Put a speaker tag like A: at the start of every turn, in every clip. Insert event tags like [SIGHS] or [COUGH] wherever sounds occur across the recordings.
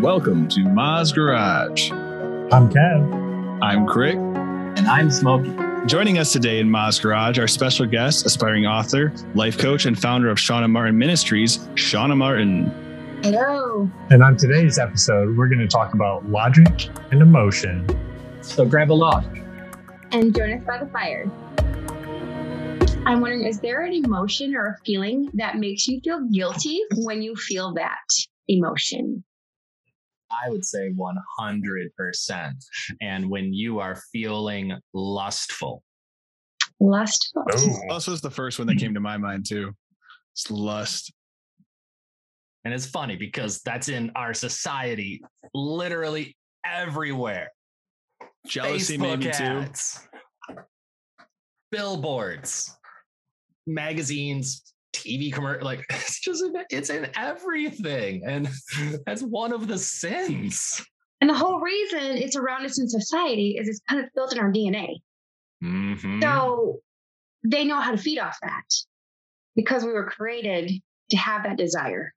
A: Welcome to Ma's Garage.
B: I'm Kev.
A: I'm Crick.
C: And I'm Smokey.
A: Joining us today in Ma's Garage, our special guest, aspiring author, life coach, and founder of Shauna Martin Ministries, Shauna Martin.
D: Hello.
B: And on today's episode, we're going to talk about logic and emotion.
C: So grab a log.
D: And join us by the fire. I'm wondering, is there an emotion or a feeling that makes you feel guilty when you feel that emotion?
C: I would say 100%. And when you are feeling lustful,
D: Lustful.
B: Oh,
A: Lust was the first one that came to my mind, too. It's lust.
C: and it's funny because that's in our society literally everywhere.
A: Jealousy
C: Facebook
A: maybe too.
C: billboards, magazines, TV commercial. Like [LAUGHS] it's just it's in everything, and [LAUGHS] that's one of the sins.
D: And the whole reason it's around us in society is it's kind of built in our DNA.
C: Mhm.
D: So they know how to feed off that because we were created to have that desire.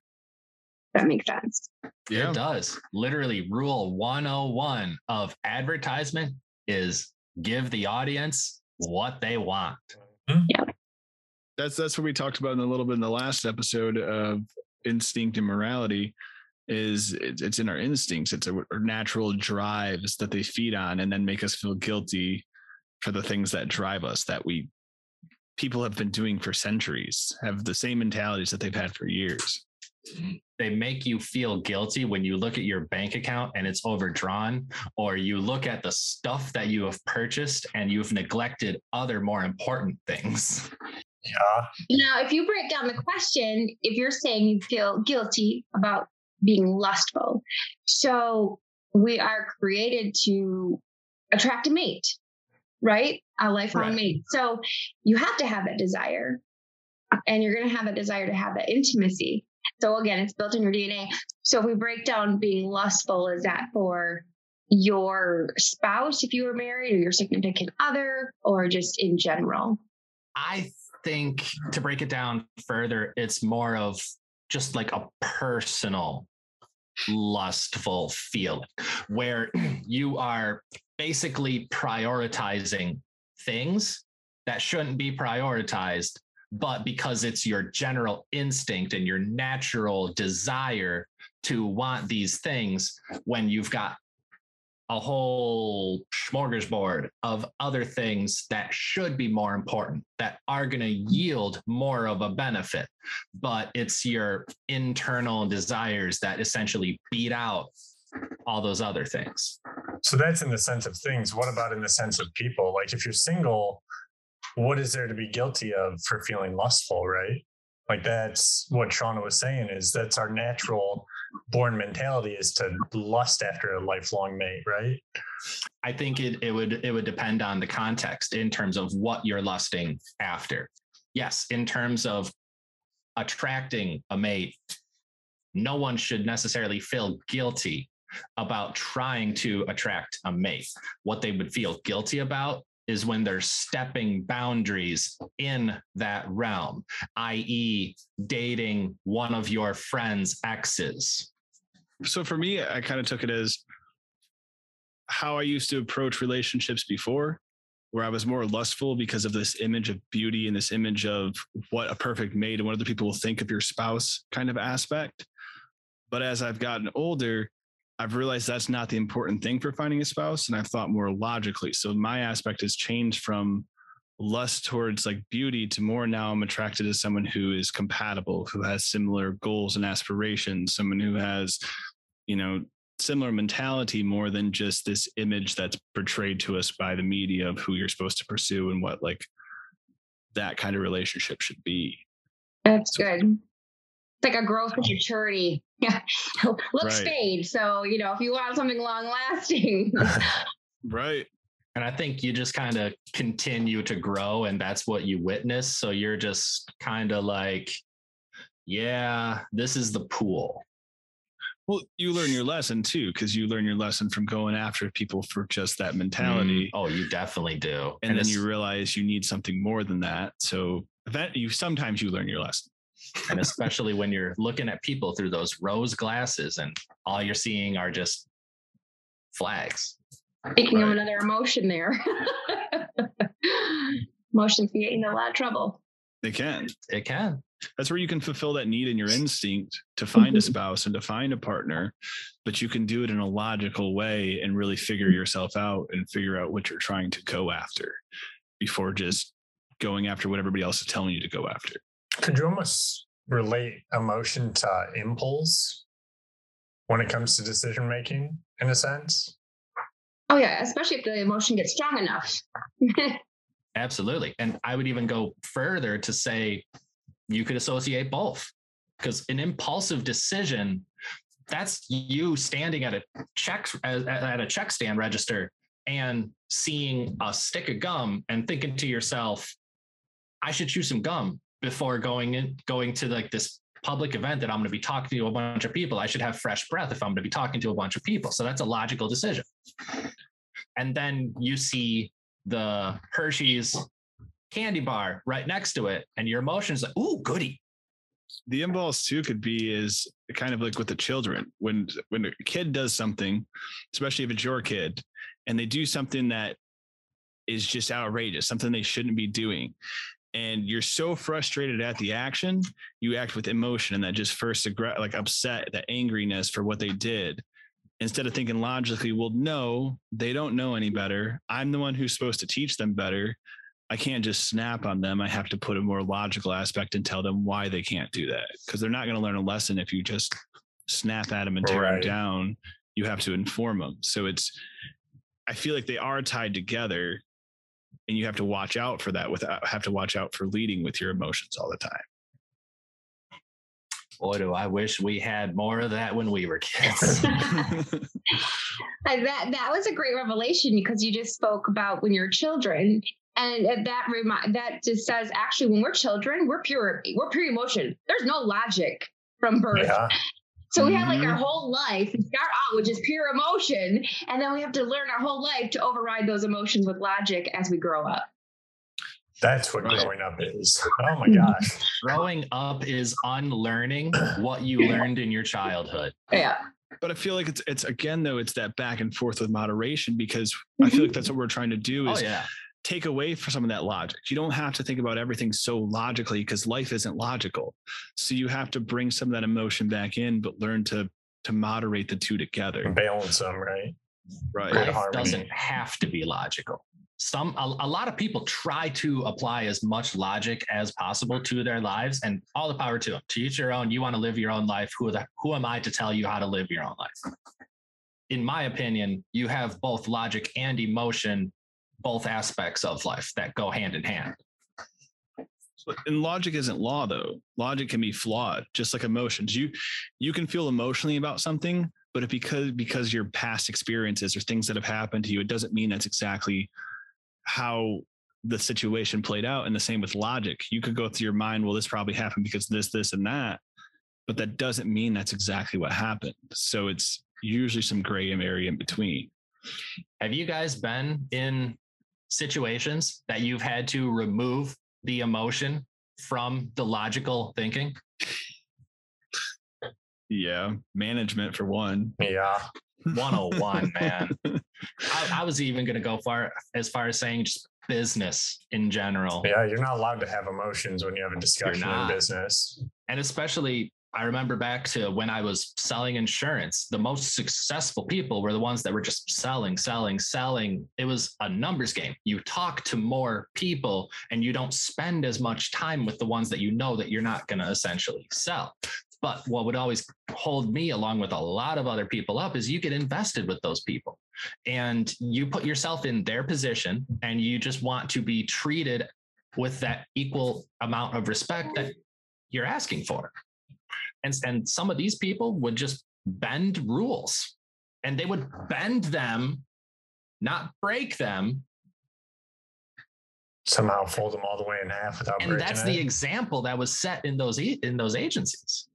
D: That makes sense.
A: Yeah.
C: It does. Literally, rule 101 of advertisement is give the audience what they want.
A: That's that's what we talked about in a little bit in the last episode of instinct and morality. Is it's, in our instincts. It's our natural drives that they feed on, and then make us feel guilty for the things that drive us that we people have been doing for centuries, have the same mentalities that they've had for years.
C: They make you feel guilty when you look at your bank account and it's overdrawn, or you look at the stuff that you have purchased and you've neglected other more important things.
B: Yeah.
D: Now, if you break down the question, if you're saying you feel guilty about being lustful, so we are created to attract a mate, right? A lifelong
C: Right.
D: mate. So you have to have that desire, and you're going to have that desire to have that intimacy. So again, it's built in your DNA. So if we break down being lustful, is that for your spouse if you were married, or your significant other, or just in general?
C: I think to break it down further, it's more of just like a personal lustful feeling where [CLEARS THROAT] you are basically prioritizing things that shouldn't be prioritized but because it's your general instinct and your natural desire to want these things when you've got a whole smorgasbord of other things that should be more important, that are going to yield more of a benefit. But it's your internal desires that essentially beat out all those other things.
B: So that's in the sense of things. What about in the sense of people? Like if you're single, what is there to be guilty of for feeling lustful, right? Like that's what Shauna was saying is that's our natural born mentality is to lust after a lifelong mate, right?
C: I think it, it would it would depend on the context in terms of what you're lusting after. Yes, in terms of attracting a mate, no one should necessarily feel guilty about trying to attract a mate. What they would feel guilty about is when they're stepping boundaries in that realm, i.e., dating one of your friend's exes.
A: so for me, I kind of took it as how I used to approach relationships before, where I was more lustful because of this image of beauty and this image of what a perfect mate and what other people will think of your spouse kind of aspect. But as I've gotten older, I've realized that's not the important thing for finding a spouse. And I've thought more logically. So my aspect has changed from lust towards like beauty to more now I'm attracted to someone who is compatible, who has similar goals and aspirations, someone who has, you know, similar mentality more than just this image that's portrayed to us by the media of who you're supposed to pursue and what like that kind of relationship should be.
D: That's good. It's like a growth and maturity. [LAUGHS] Yeah. Looks
A: Right.
D: fade. So, you know, if you want something long lasting, [LAUGHS]
A: Right.
C: And I think you just kind of continue to grow, and that's what you witness. So you're just kind of like, yeah, this is the pool.
A: Well, you learn your lesson too, because you learn your lesson from going after people for just that mentality.
C: Mm, oh, you definitely do.
A: And, then you realize you need something more than that. So that you sometimes you learn your lesson.
C: And especially when you're looking at people through those rose glasses and all you're seeing are just flags.
D: Speaking of
A: Right.
D: another emotion there. [LAUGHS] Emotions can get you in a lot of trouble.
A: They can.
C: It can.
A: That's where you can fulfill that need in your instinct to find a
D: Mhm.
A: spouse and to find a partner, but you can do it in a logical way and really figure yourself out and figure out what you're trying to go after before just going after what everybody else is telling you to go after.
B: Could you almost relate emotion to impulse when it comes to decision making, in a sense?
D: Oh yeah, especially if the emotion gets strong enough. [LAUGHS]
C: Absolutely. And I would even go further to say you could associate both because an impulsive decision that's you standing at a check at at a check stand register and seeing a stick of gum and thinking to yourself i should chew some gum before going in going to like this public event that i'm going to be talking to a bunch of people i should have fresh breath if i'm going to be talking to a bunch of people. So that's a logical decision. And then you see the hershey's candy bar right next to it and your emotions like ooh goody.
A: The impulse too could be is kind of like with the children. When when a kid does something especially if it's your kid and they do something that is just outrageous something they shouldn't be doing and you're so frustrated at the action you act with emotion and that just first aggr- like upset that angriness for what they did instead of thinking logically well no they don't know any better i'm the one who's supposed to teach them better I can't just snap on them. I have to put a more logical aspect and tell them why they can't do that because they're not going to learn a lesson if you just snap at them and tear
B: Right.
A: them down. You have to inform them. So it's, I feel like they are tied together and you have to watch out for that without have to watch out for leading with your emotions all the time.
C: boy do i wish we had more of that when we were kids [LAUGHS] [LAUGHS]
D: that that was a great revelation because you just spoke about when you're children. And that remind that just says actually when we're children, we're pure, we're pure emotion. There's no logic from birth.
B: Yeah.
D: So we have like our mm-hmm. whole life. We start out with just pure emotion, and then we have to learn our whole life to override those emotions with logic as we grow up.
B: That's what
A: Right.
B: growing up is. Oh my [LAUGHS] gosh.
C: growing up is unlearning what you learned in your childhood
D: Yeah.
A: but I feel like it's it's again though it's that back and forth with moderation because I feel like mm-hmm. that's what we're trying to do
C: oh
A: is
C: yeah
A: take away for some of that logic. You don't have to think about everything so logically because life isn't logical. So you have to bring some of that emotion back in, but learn to to moderate the two together.
B: Balance them, right?
A: Right.
B: Good
C: life doesn't have to be logical some a, a lot of people try to apply as much logic as possible to their lives and all the power to them to each your own you want to live your own life who, the, who am i to tell you how to live your own life in my opinion you have both logic and emotion both aspects of life that go hand in hand
A: And logic isn't law though. Logic can be flawed, just like emotions. You you can feel emotionally about something, but if because because your past experiences or things that have happened to you, it doesn't mean that's exactly how the situation played out. And the same with logic. You could go through your mind, well, this probably happened because this, this, and that, but that doesn't mean that's exactly what happened. So it's usually some gray area in between.
C: Have you guys been in situations that you've had to remove the emotion from the logical thinking?
A: Yeah. Management for one.
B: Yeah. [LAUGHS]
C: 101, man. I, I was even going to go far as far as saying just business in general.
B: Yeah. You're not allowed to have emotions when you have a discussion in business.
C: And especially, I remember back to when I was selling insurance, the most successful people were the ones that were just selling, selling, selling. It was a numbers game. You talk to more people and you don't spend as much time with the ones that you know that you're not going to essentially sell. But what would always hold me, along with a lot of other people, up is you get invested with those people and you put yourself in their position and you just want to be treated with that equal amount of respect that you're asking for. And, and some of these people would just bend rules and they would uh-huh. bend them, not break them.
B: Somehow fold them all the way in half without
C: And
B: breaking
C: that's
B: it.
C: the example that was set in those in those agencies.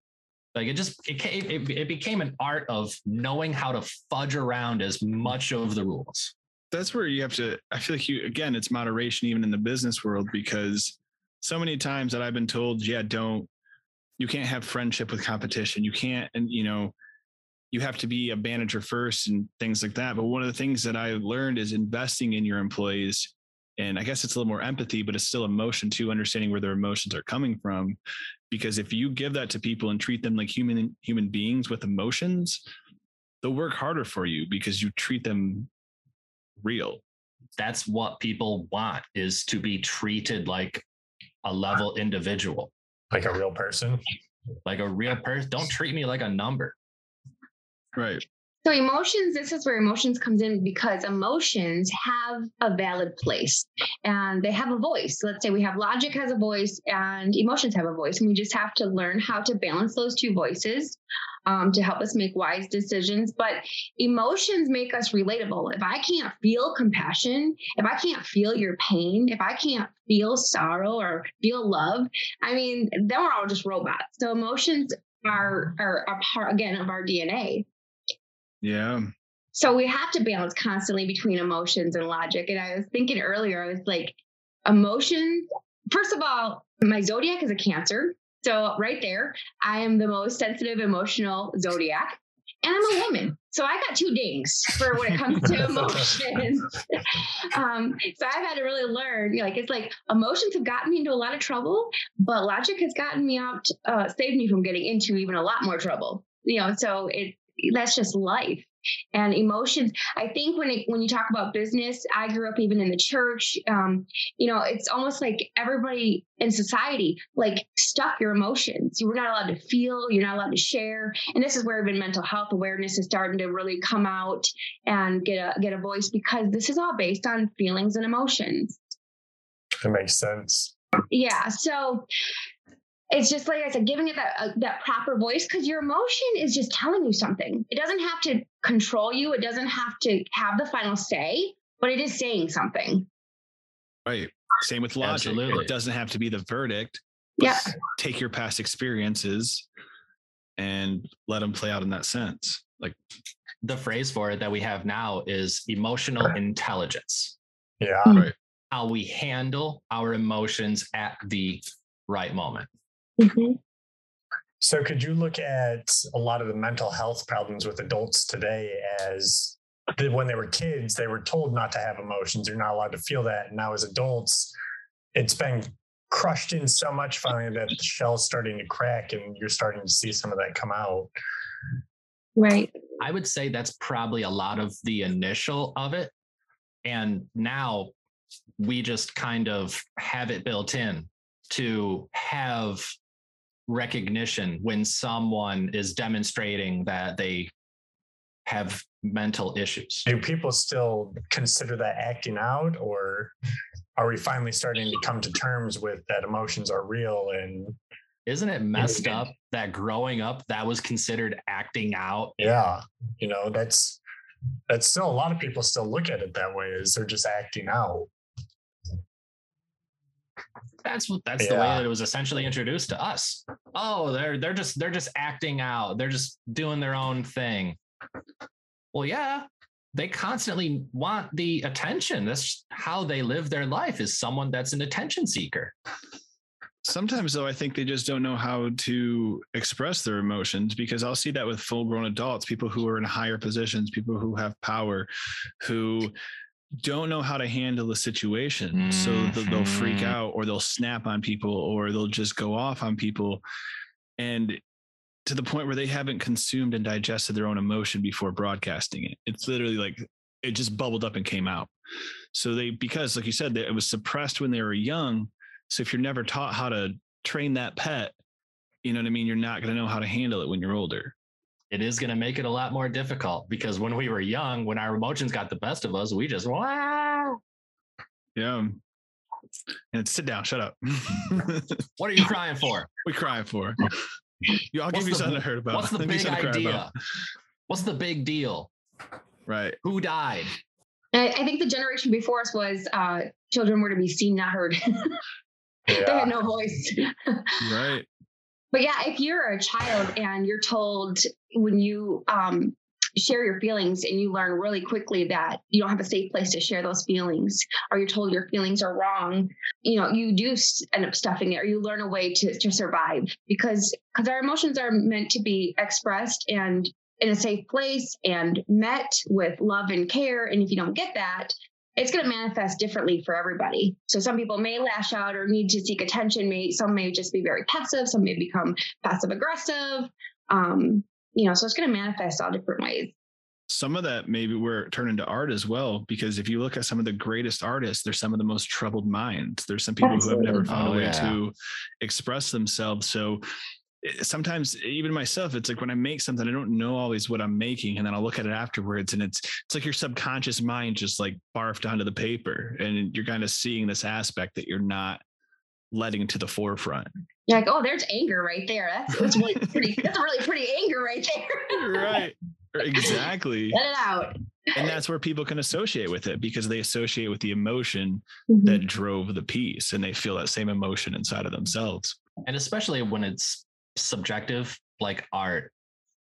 C: Like it just it, came, it, it became an art of knowing how to fudge around as much of the rules.
A: that's where you have to i feel like you again it's moderation even in the business world because so many times that i've been told yeah don't you can't have friendship with competition. You can't, and you know, you have to be a manager first and things like that. But one of the things that I learned is investing in your employees. And I guess it's a little more empathy, but it's still emotion too, understanding where their emotions are coming from. Because if you give that to people and treat them like human human beings with emotions, they'll work harder for you because you treat them real.
C: That's what people want is to be treated like a level individual,
B: Like a real person.
C: like a real person. Don't treat me like a number.
A: Right.
D: So emotions, this is where emotions comes in because emotions have a valid place and they have a voice. Let's say we have logic has a voice and emotions have a voice, and we just have to learn how to balance those two voices um, to help us make wise decisions. But emotions make us relatable. If I can't feel compassion, if I can't feel your pain, if I can't feel sorrow or feel love, I mean, then we're all just robots. So emotions are are a part again of our DNA.
A: Yeah.
D: So we have to balance constantly between emotions and logic. And I was thinking earlier, I was like, emotions, first of all, my zodiac is a cancer. So right there, I am the most sensitive, emotional zodiac. And I'm a woman. So I got two dings for when it comes to [LAUGHS] emotions. [LAUGHS] um, so I've had to really learn, you know, like, it's like emotions have gotten me into a lot of trouble, but logic has gotten me out, uh, saved me from getting into even a lot more trouble. You know, so it, that's just life and emotions i think when it when you talk about business i grew up even in the church um, you know it's almost like everybody in society like stuck your emotions you were not allowed to feel you're not allowed to share and this is where even mental health awareness is starting to really come out and get a get a voice because this is all based on feelings and emotions
B: It makes sense.
D: yeah so it's just like I said, giving it that uh, that proper voice because your emotion is just telling you something. It doesn't have to control you. It doesn't have to have the final say, but it is saying something.
A: Right. Same with logic.
C: Absolutely.
A: It doesn't have to be the verdict.
D: Yeah.
A: Take your past experiences and let them play out in that sense. Like,
C: The phrase for it that we have now is emotional intelligence.
B: Yeah.
A: Right.
C: How we handle our emotions at the right moment.
D: Mhm.
B: So, could you look at a lot of the mental health problems with adults today as that when they were kids, they were told not to have emotions, you're not allowed to feel that. And now, as adults, it's been crushed in so much finally that the shell's starting to crack and you're starting to see some of that come out.
D: Right.
C: I would say that's probably a lot of the initial of it. And now we just kind of have it built in to have recognition when someone is demonstrating that they have mental issues.
B: Do people still consider that acting out, or are we finally starting to come to terms with that emotions are real and
C: Isn't it messed up that growing up that was considered acting out?
B: yeah, you know, that's that's still a lot of people still look at it that way as they're just acting out.
C: That's what that's the way that it was essentially introduced to us. Oh, they're they're just they're just acting out. They're just doing their own thing. Well, yeah, they constantly want the attention. That's how they live their life is someone that's an attention seeker.
A: sometimes though, I think they just don't know how to express their emotions because I'll see that with full grown adults, people who are in higher positions, people who have power, who don't know how to handle a situation. So mm-hmm. th- they'll freak out or they'll snap on people or they'll just go off on people. And to the point where they haven't consumed and digested their own emotion before broadcasting it. It's literally like it just bubbled up and came out. So they, because like you said, it was suppressed when they were young. So if you're never taught how to train that pet, you know what I mean? You're not going to know how to handle it when you're older.
C: It is going to make it a lot more difficult because when we were young, when our emotions got the best of us, we just wow.
A: Yeah. And sit down, shut up. [LAUGHS]
C: What are you crying for?
A: we crying for. You, I'll
C: What's
A: give you
C: the-
A: something to hurt about.
C: What's the [LAUGHS]
A: I'll
C: big
A: something to cry
C: idea?
A: about.
C: What's the big deal?
A: Right.
C: Who died?
D: I, I think the generation before us was uh, children were to be seen, not heard. [LAUGHS] they had no voice.
A: Right.
D: But yeah, if you're a child and you're told when you um share your feelings and you learn really quickly that you don't have a safe place to share those feelings or you're told your feelings are wrong you know you do end up stuffing it or you learn a way to, to survive. Because because our emotions are meant to be expressed and in a safe place and met with love and care and if you don't get that it's going to manifest differently for everybody. So some people may lash out or need to seek attention. May some may just be very passive. Some may become passive aggressive. Um, you know, so it's going to manifest all different ways.
A: Some of that maybe we're turn into art as well, because if you look at some of the greatest artists, they're some of the most troubled minds. There's some people Absolutely. who have never found oh, a way yeah. to express themselves. So Eh, sometimes eh, even myself it's like when i make something i don't know always what i'm making and then i'll look at it afterwards and it's it's like your subconscious mind just like barfed onto the paper and you're kind of seeing this aspect that you're not letting to the forefront
D: you're like, oh, there's anger right there. That's, that's really [LAUGHS] pretty. That's a really pretty anger right there.
A: right. Er, exactly. [LAUGHS]
D: Let it out.
A: And that's where people can associate with it because they associate with the emotion mm-hmm. that drove the piece and they feel that same emotion inside of themselves.
C: And especially when it's subjective, like art.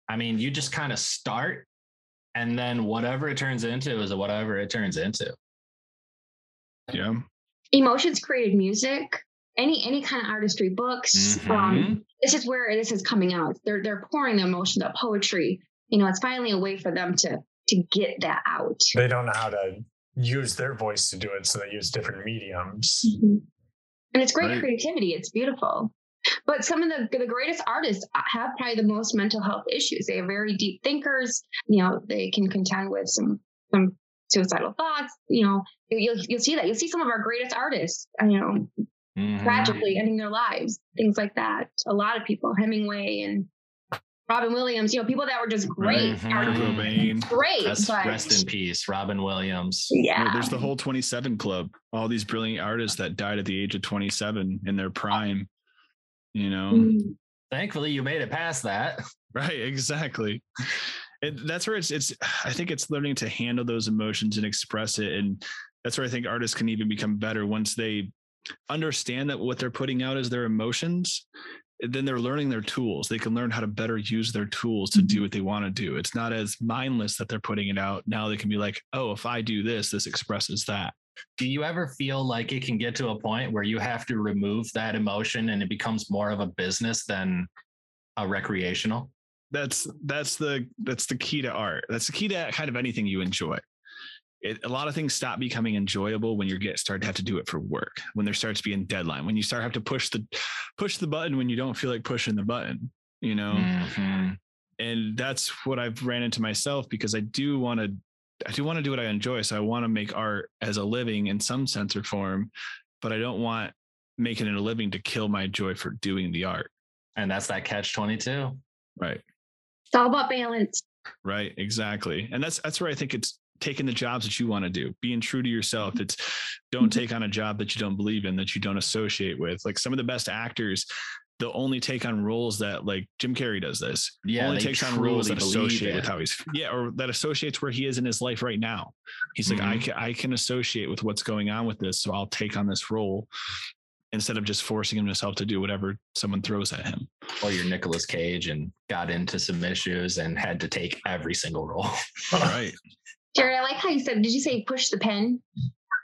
C: I mean, you just kind of start and then whatever it turns into is whatever it turns into.
A: Yeah.
D: Emotions created music any any kind of artistry books. Um, mm-hmm. Um, this is where this is coming out. They're they're pouring the emotion, of poetry. You know, it's finally a way for them to to get that out.
B: They don't know how to use their voice to do it, so they use different mediums.
D: Mm-hmm. And it's great right. creativity. It's beautiful. But some of the the greatest artists have probably the most mental health issues. They are very deep thinkers. You know, they can contend with some some suicidal thoughts. You know, you'll you'll see that. You'll see some of our greatest artists. You know, mm-hmm. tragically ending their lives, things like that. A lot of people, Hemingway and Robin Williams, you know, people that were just great.
A: Mm-hmm.
D: Great.
C: but, rest in peace, Robin Williams.
D: Yeah.
A: there's the whole 27 club, all these brilliant artists that died at the age of 27 in their prime, you know. Mm-hmm.
C: Thankfully, you made it past that. [LAUGHS]
A: Right, exactly. And that's where it's it's [SIGHS] I think it's learning to handle those emotions and express it. And that's where I think artists can even become better once they understand that what they're putting out is their emotions then they're learning their tools they can learn how to better use their tools to do mm-hmm. what they want to do it's not as mindless that they're putting it out now they can be like oh if i do this this expresses that
C: do you ever feel like it can get to a point where you have to remove that emotion and it becomes more of a business than a recreational?
A: That's that's the that's the key to art. That's the key to kind of anything you enjoy. It, a lot of things stop becoming enjoyable when you get start to have to do it for work when there starts being deadline when you start have to push the push the button when you don't feel like pushing the button you know? Mm-hmm. and that's what i've ran into myself because i do want to i do want to do what i enjoy so i want to make art as a living in some sense or form but i don't want making it a living to kill my joy for doing the art
C: and that's that catch 22
A: right
D: it's all about balance
A: right exactly and that's that's where i think it's taking the jobs that you want to do, being true to yourself. Mm-hmm. It's don't take on a job that you don't believe in, that you don't associate with. Like some of the best actors, they'll only take on roles that like Jim Carrey does this.
C: Yeah.
A: Only takes on roles that associate with how he's yeah, or that associates where he is in his life right now. He's like, mm-hmm. I can I can associate with what's going on with this. So I'll take on this role instead of just forcing himself to do whatever someone throws at him.
C: Or you're Nicolas Cage and got into some issues and had to take every single role.
A: All right.
D: Jared, I like how you said, did you say push the pen?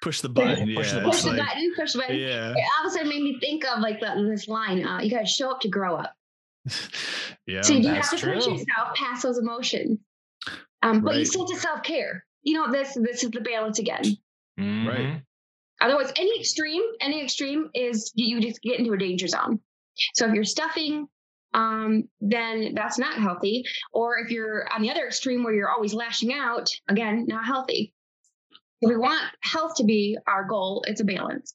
A: Push the button. Yeah,
D: push the, push the like, button. Push the button. Yeah. It all of a sudden made me think of like the, this line. Uh, you got to show up to grow up. [LAUGHS]
A: yeah.
D: So you have to true. push yourself past those emotions. Um, but right. you still have to self care. You know, this this is the balance again.
A: Mm-hmm. Right.
D: Otherwise, any extreme, any extreme is you just get into a danger zone. So if you're stuffing um, then that's not healthy. Or if you're on the other extreme where you're always lashing out, again, not healthy. If we want health to be our goal, it's a balance.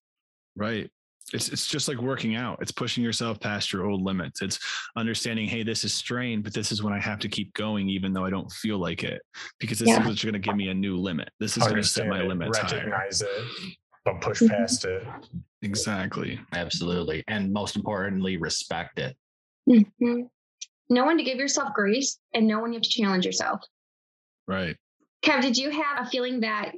A: Right. It's it's just like working out. It's pushing yourself past your old limits. It's understanding, hey, this is strain, but this is when I have to keep going, even though I don't feel like it, because this yeah. is what's going to give me a new limit. This is going to set my limits
B: recognize
A: higher.
B: it, but push mm-hmm. past it.
A: Exactly.
C: Absolutely, and most importantly, respect it.
D: Mm-hmm. Know when to give yourself grace and know when you have to challenge yourself.
A: Right.
D: Kev, did you have a feeling that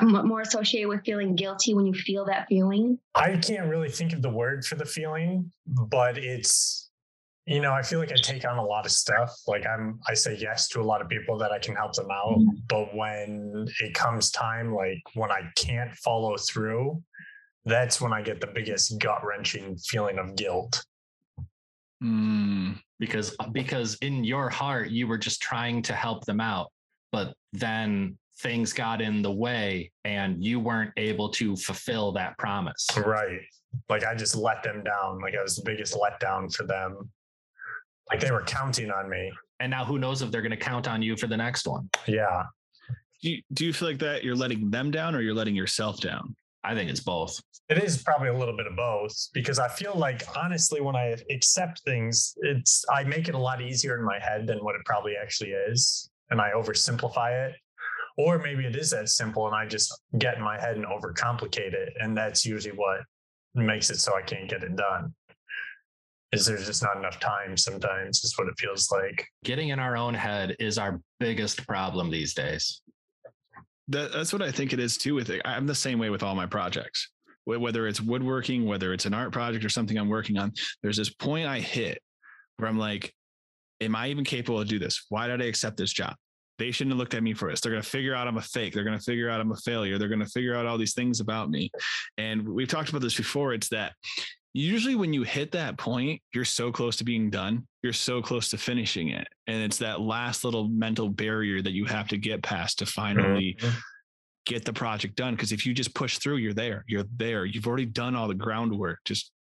D: more associated with feeling guilty when you feel that feeling?
B: I can't really think of the word for the feeling, but it's you know, I feel like I take on a lot of stuff. Like I'm, I say yes to a lot of people that I can help them out. But when it comes time, like when I can't follow through, that's when I get the biggest gut wrenching feeling of guilt.
A: Mm,
C: because because in your heart you were just trying to help them out but then things got in the way and you weren't able to fulfill that promise
B: Right. Like I just let them down. Like I was the biggest letdown for them. Like they were counting on me.
C: and now who knows if they're going to count on you for the next one
B: Yeah.
A: do you, do you feel like that you're letting them down or you're letting yourself down?
C: i think it's both
B: It is probably a little bit of both because I feel like honestly, when I accept things, it's I make it a lot easier in my head than what it probably actually is, and I oversimplify it. Or maybe it is that simple, and I just get in my head and overcomplicate it, and that's usually what makes it so I can't get it done. Is there's just not enough time sometimes? Is what it feels like.
C: getting in our own head is our biggest problem these days
A: That, that's what I think it is too. With it, I'm the same way with all my projects. Whether it's woodworking, whether it's an art project or something I'm working on, there's this point I hit where I'm like, "Am I even capable to do this? Why did I accept this job? They shouldn't have looked at me for this. They're going to figure out I'm a fake. They're going to figure out I'm a failure. They're going to figure out all these things about me." And we've talked about this before. It's that usually when you hit that point, you're so close to being done. You're so close to finishing it, and it's that last little mental barrier that you have to get past to finally
B: Mhm.
A: get the project done because if you just push through you're there you're there you've already done all the groundwork just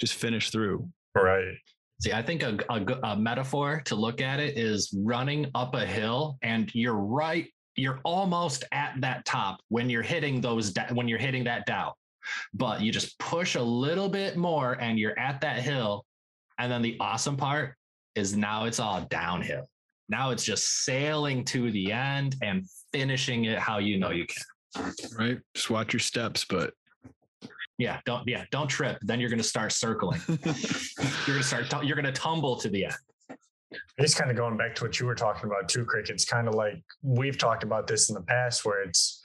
A: just finish through
B: Right.
C: See, I think a a metaphor to look at it is running up a hill and you're right, you're almost at that top when you're hitting those, when you're hitting that doubt, but you just push a little bit more and you're at that hill. And then the awesome part is now it's all downhill. Now it's just sailing to the end and finishing it how you know you can.
A: right just watch your steps but
C: Yeah, don't yeah, don't trip. Then you're gonna start circling. [LAUGHS] You're gonna start. tu- You're gonna tumble to the end.
B: Just kind of going back to what you were talking about too, Crick. It's kind of like we've talked about this in the past where it's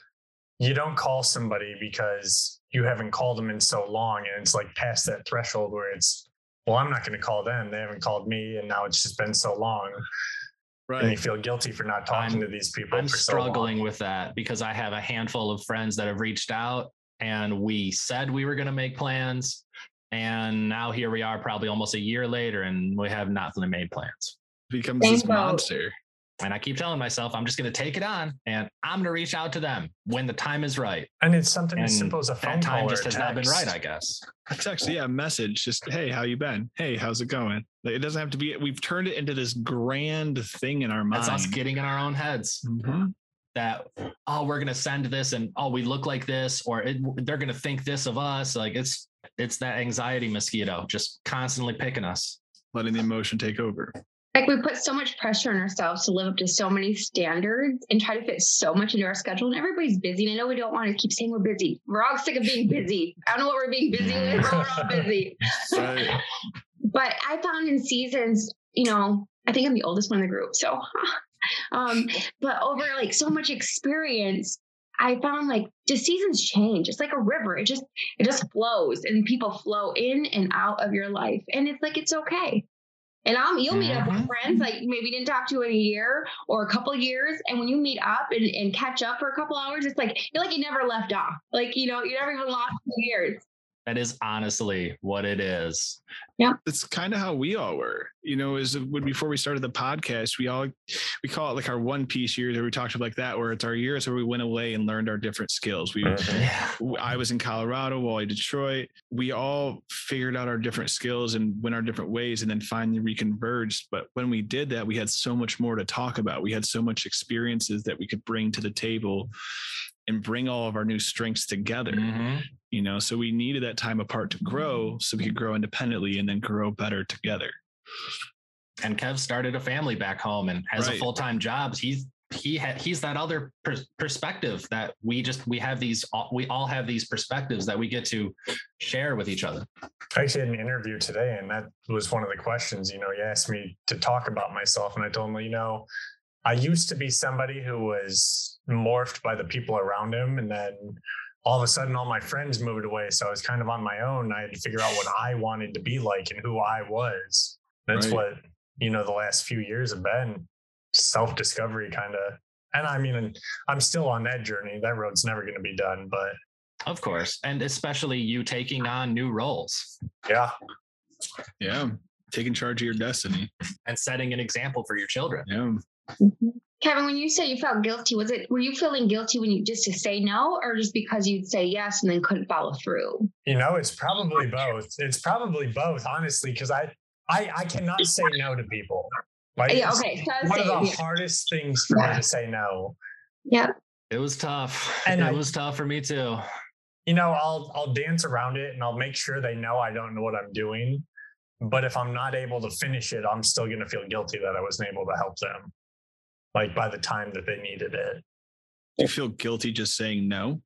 B: you don't call somebody because you haven't called them in so long. And it's like past that threshold where it's, well, I'm not going to call them. They haven't called me. And now it's just been so long. And you feel guilty for not talking
C: I'm-
B: to these people.
C: I'm
B: for so long.
C: struggling with that because I have a handful of friends that have reached out and we said we were going to make plans. And now here we are, probably almost a year later, and we have not really made plans.
A: becomes
D: Same
A: this
D: boat.
A: monster
C: And I keep telling myself, I'm just going to take it on and I'm going to reach out to them when the time is right.
B: And it's something as simple as a phone
C: That
B: call
C: time
B: or
C: just
B: a
C: has not been right, I guess.
A: it's actually yeah a message just hey how you been hey how's it going like, it doesn't have to be we've turned it into this grand thing in our mind
C: That's us getting in our own heads.
A: Mhm.
C: That oh we're gonna send this and oh we look like this or it, they're gonna think this of us like it's it's that anxiety mosquito just constantly picking us
A: letting the emotion take over
D: Like we put so much pressure on ourselves to live up to so many standards and try to fit so much into our schedule. And everybody's busy. And I know we don't want to keep saying we're busy. We're all sick of being busy. I don't know what we're being busy with, but we're all busy. [LAUGHS]
A: right
D: But I found in seasons, you know, I think I'm the oldest one in the group. So, [LAUGHS] um, but over like so much experience, I found like just seasons change. It's like a river. It just it just flows and people flow in and out of your life. And it's like it's okay. And um, you'll meet up with
C: Mhm.
D: friends like maybe didn't talk to in a year or a couple years. And when you meet up and, and catch up for a couple hours, it's like you're like you never left off. Like, you know, you never even lost two years.
C: That is honestly what it is Yeah.
A: it's kind of how we all were you know is when before we started the podcast we all we call it like our one piece years or we talked about like that where it's our years where we went away and learned our different skills we
B: Mhm.
C: yeah
A: I was in Colorado, Wally, Detroit. We all figured out our different skills and went our different ways and then finally reconverged. But when we did that, we had so much more to talk about. We had so much experiences that we could bring to the table and bring all of our new strengths together.
C: Mhm.
A: You know, so we needed that time apart to grow so we could grow independently and then grow better together.
C: and kev started a family back home and has
A: Right.
C: a full-time job he's he had he's that other per- perspective that we just we have these we all have these perspectives that we get to share with each other
B: I actually had an interview today, and that was one of the questions. You know, he asked me to talk about myself, and I told him, you know, I used to be somebody who was morphed by the people around him, and then all of a sudden, all my friends moved away. So I was kind of on my own. I had to figure out what I wanted to be like and who I was. That's
A: Right.
B: what, you know, the last few years have been self discovery kind of. And I mean, I'm still on that journey. That road's never going to be done. But
C: Of course. And especially you taking on new roles
B: yeah,
A: Yeah. Taking charge of your destiny.
C: and setting an example for your children.
A: Yeah.
D: Mm-hmm. Kevin, when you say you felt guilty, was it were you feeling guilty when you just to say no, or just because you'd say yes and then couldn't follow through?
B: you know, it's probably both. It's probably both, honestly, because I, I, I cannot say no to people. Like,
D: Yeah, okay, so I was
B: one of the
D: yeah.
B: hardest things for me to say no.
D: Yeah.
C: It was tough.
B: And
C: it
B: I-
C: was tough for me too.
B: you know, I'll I'll dance around it and I'll make sure they know I don't know what I'm doing. But if I'm not able to finish it, I'm still gonna feel guilty that I wasn't able to help them. Like by the time that they needed it.
A: Do you feel guilty just saying no?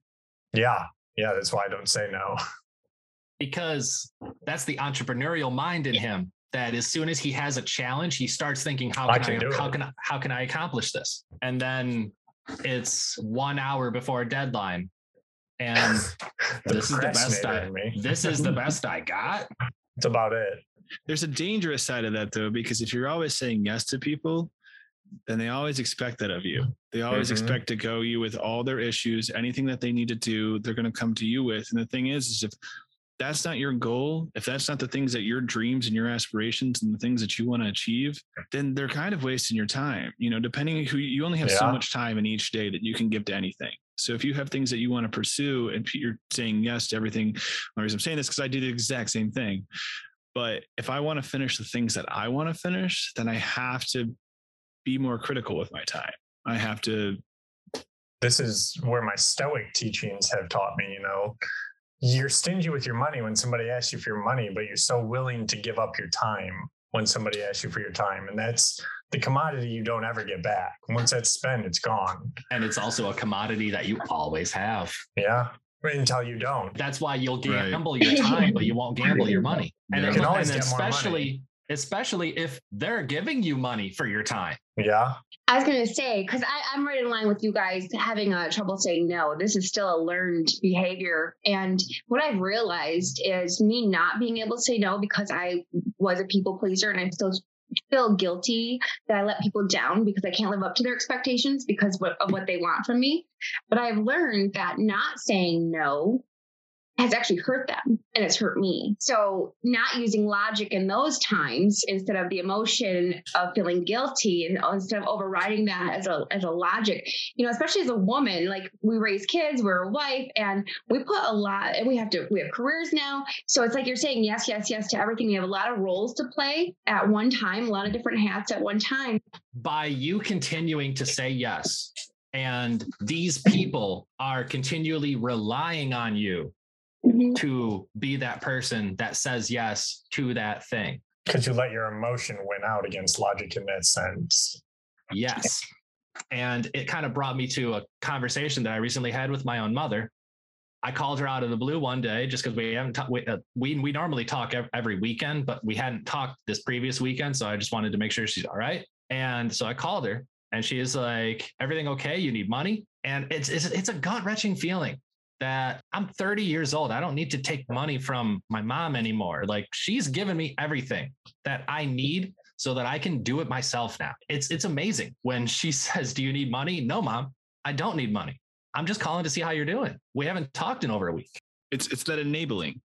B: Yeah. Yeah. That's why I don't say no. [LAUGHS]
C: because that's the entrepreneurial mind in him that as soon as he has a challenge he starts thinking how can I,
B: can do
C: how
B: it.
C: can I, how can I accomplish this and then it's 1 hour before a deadline and [LAUGHS] this is the best I this is the [LAUGHS] best I got
B: That's about it.
A: There's a dangerous side of that though, because if you're always saying yes to people, then they always expect that of you. They always
B: Mhm.
A: expect to go you with all their issues, anything that they need to do, they're going to come to you with. And the thing is, is if that's not your goal, if that's not the things that your dreams and your aspirations and the things that you want to achieve, then they're kind of wasting your time. You know, depending who you only have so much time in each day that you can give to anything. So if you have things that you want to pursue and you're saying yes to everything, the reason I'm saying this because I do the exact same thing. But if I want to finish the things that I want to finish, then I have to be more critical with my time. I have to
B: This is where my stoic teachings have taught me, you know. You're stingy with your money when somebody asks you for your money, but you're so willing to give up your time when somebody asks you for your time. And that's the commodity you don't ever get back. Once that's spent, it's gone.
C: and it's also a commodity that you always have
B: Yeah. Until you don't.
C: that's why you'll
A: Right.
C: gamble your time but you won't gamble your money and,
A: Yeah.
C: it-
A: You
B: can always
C: and
B: get more money.
C: especially especially if they're giving you money for your time
B: Yeah.
D: I was going to say, because I'm right in line with you guys having uh, trouble saying no. This is still a learned behavior. And what I've realized is me not being able to say no because I was a people pleaser and I still feel guilty that I let people down because I can't live up to their expectations because of what they want from me. But I've learned that not saying no has actually hurt them and it's hurt me. So not using logic in those times instead of the emotion of feeling guilty and instead of overriding that as a as a logic, you know, especially as a woman, like we raise kids, we're a wife, and we put a lot and we have to we have careers now. So it's like you're saying yes, yes, yes to everything. We have a lot of roles to play at one time, a lot of different hats at one time.
C: by you continuing to say yes and these people are continually relying on you to be that person that says yes to that thing.
B: Because you let your emotion win out against logic in that sense.
C: yes. And it kind of brought me to a conversation that i recently had with my own mother. I called her out of the blue one day just because we haven't ta- we, uh, we we normally talk ev- every weekend but we hadn't talked this previous weekend so i just wanted to make sure she's all right and so i called her and she is like everything okay? You need money? And it's it's, it's a gut wrenching feeling that i'm 30 years old i don't need to take money from my mom anymore. Like she's given me everything that i need so that i can do it myself now. It's it's amazing when she [LAUGHS] says do you need money? No mom i don't need money. I'm just calling to see how you're doing. We haven't talked in over a week.
A: It's it's that enabling.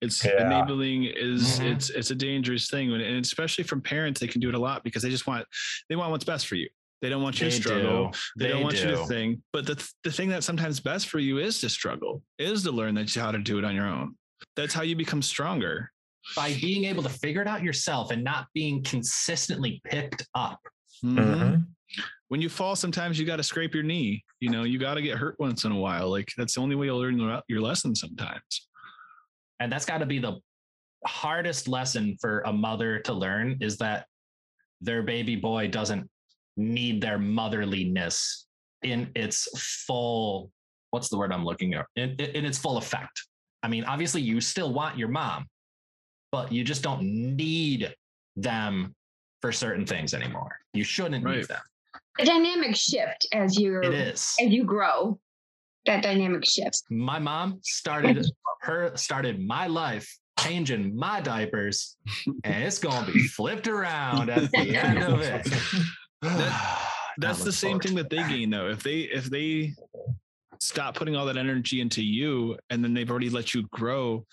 A: It's
B: Yeah.
A: enabling is
C: Mhm.
A: it's it's a dangerous thing and especially from parents they can do it a lot because they just want they want what's best for you they don't want you to struggle.
C: do.
A: they, don't want you to think. But the, the thing that's sometimes best for you is to struggle is to learn that you how to do it on your own. That's how you become stronger.
C: By being able to figure it out yourself and not being consistently picked up.
A: Mhm.
B: Mhm.
A: when you fall sometimes you got to scrape your knee. You know you got to get hurt once in a while. Like that's the only way you'll learn your- your lesson sometimes.
C: And that's got to be the hardest lesson for a mother to learn is that their baby boy doesn't need their motherliness in its full what's the word i'm looking at in, in its full effect i mean obviously you still want your mom but you just don't need them for certain things anymore you shouldn't
A: Right.
C: need them
D: A dynamic shift as you
C: it is
D: as you grow. That dynamic shifts.
C: my mom started her started my life changing my diapers, and it's gonna be flipped around at the end of it. [LAUGHS] [SIGHS]
A: That's the same thing that they gain though. If they if they stop putting all that energy into you and then they've already let you grow,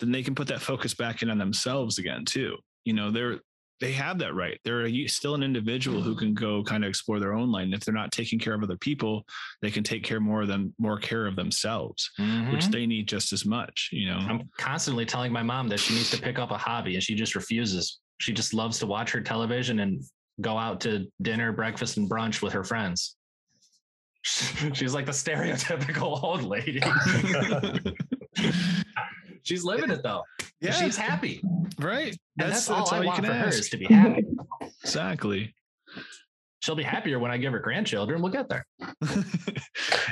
A: then they can put that focus back in on themselves again too. You know, they're they have that right. They're a, still an individual who can go kind of explore their own lane. If they're not taking care of other people, they can take care more of them, more care of themselves,
C: Mhm.
A: which they need just as much. You know,
C: I'm constantly telling my mom that she needs to pick up a hobby and she just refuses. She just loves to watch her television and go out to dinner, breakfast, and brunch with her friends. [LAUGHS] She's like the stereotypical [LAUGHS] old lady. [LAUGHS] She's living it though.
A: yeah,
C: She's happy.
A: right.
C: And that's, all I want
A: can
C: for her
A: ask.
C: is to be happy.
A: Exactly.
C: She'll be happier when I give her grandchildren. We'll get there.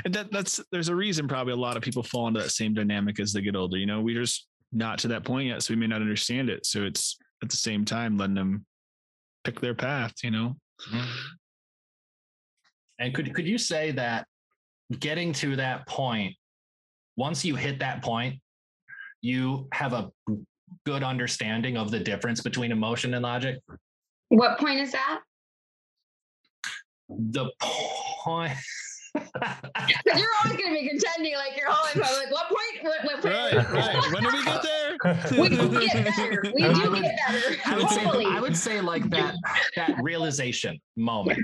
A: and that that's there's a reason probably a lot of people fall into that same dynamic as they get older. You know, we're just not to that point yet, so we may not understand it. So it's at the same time letting them pick their path. You know, mm-hmm.
C: And could could you say that getting to that point, once you hit that point, you have a good understanding of the difference between emotion and logic?
D: What point is that?
C: The point.
D: Because you're always going to be contending like you're always like, what point? What, what point?
A: right, right. When do we get there? [LAUGHS]
D: We do get better. We
C: I
D: do
C: would-
D: get better. [LAUGHS]
C: I would say I would say like that that realization moment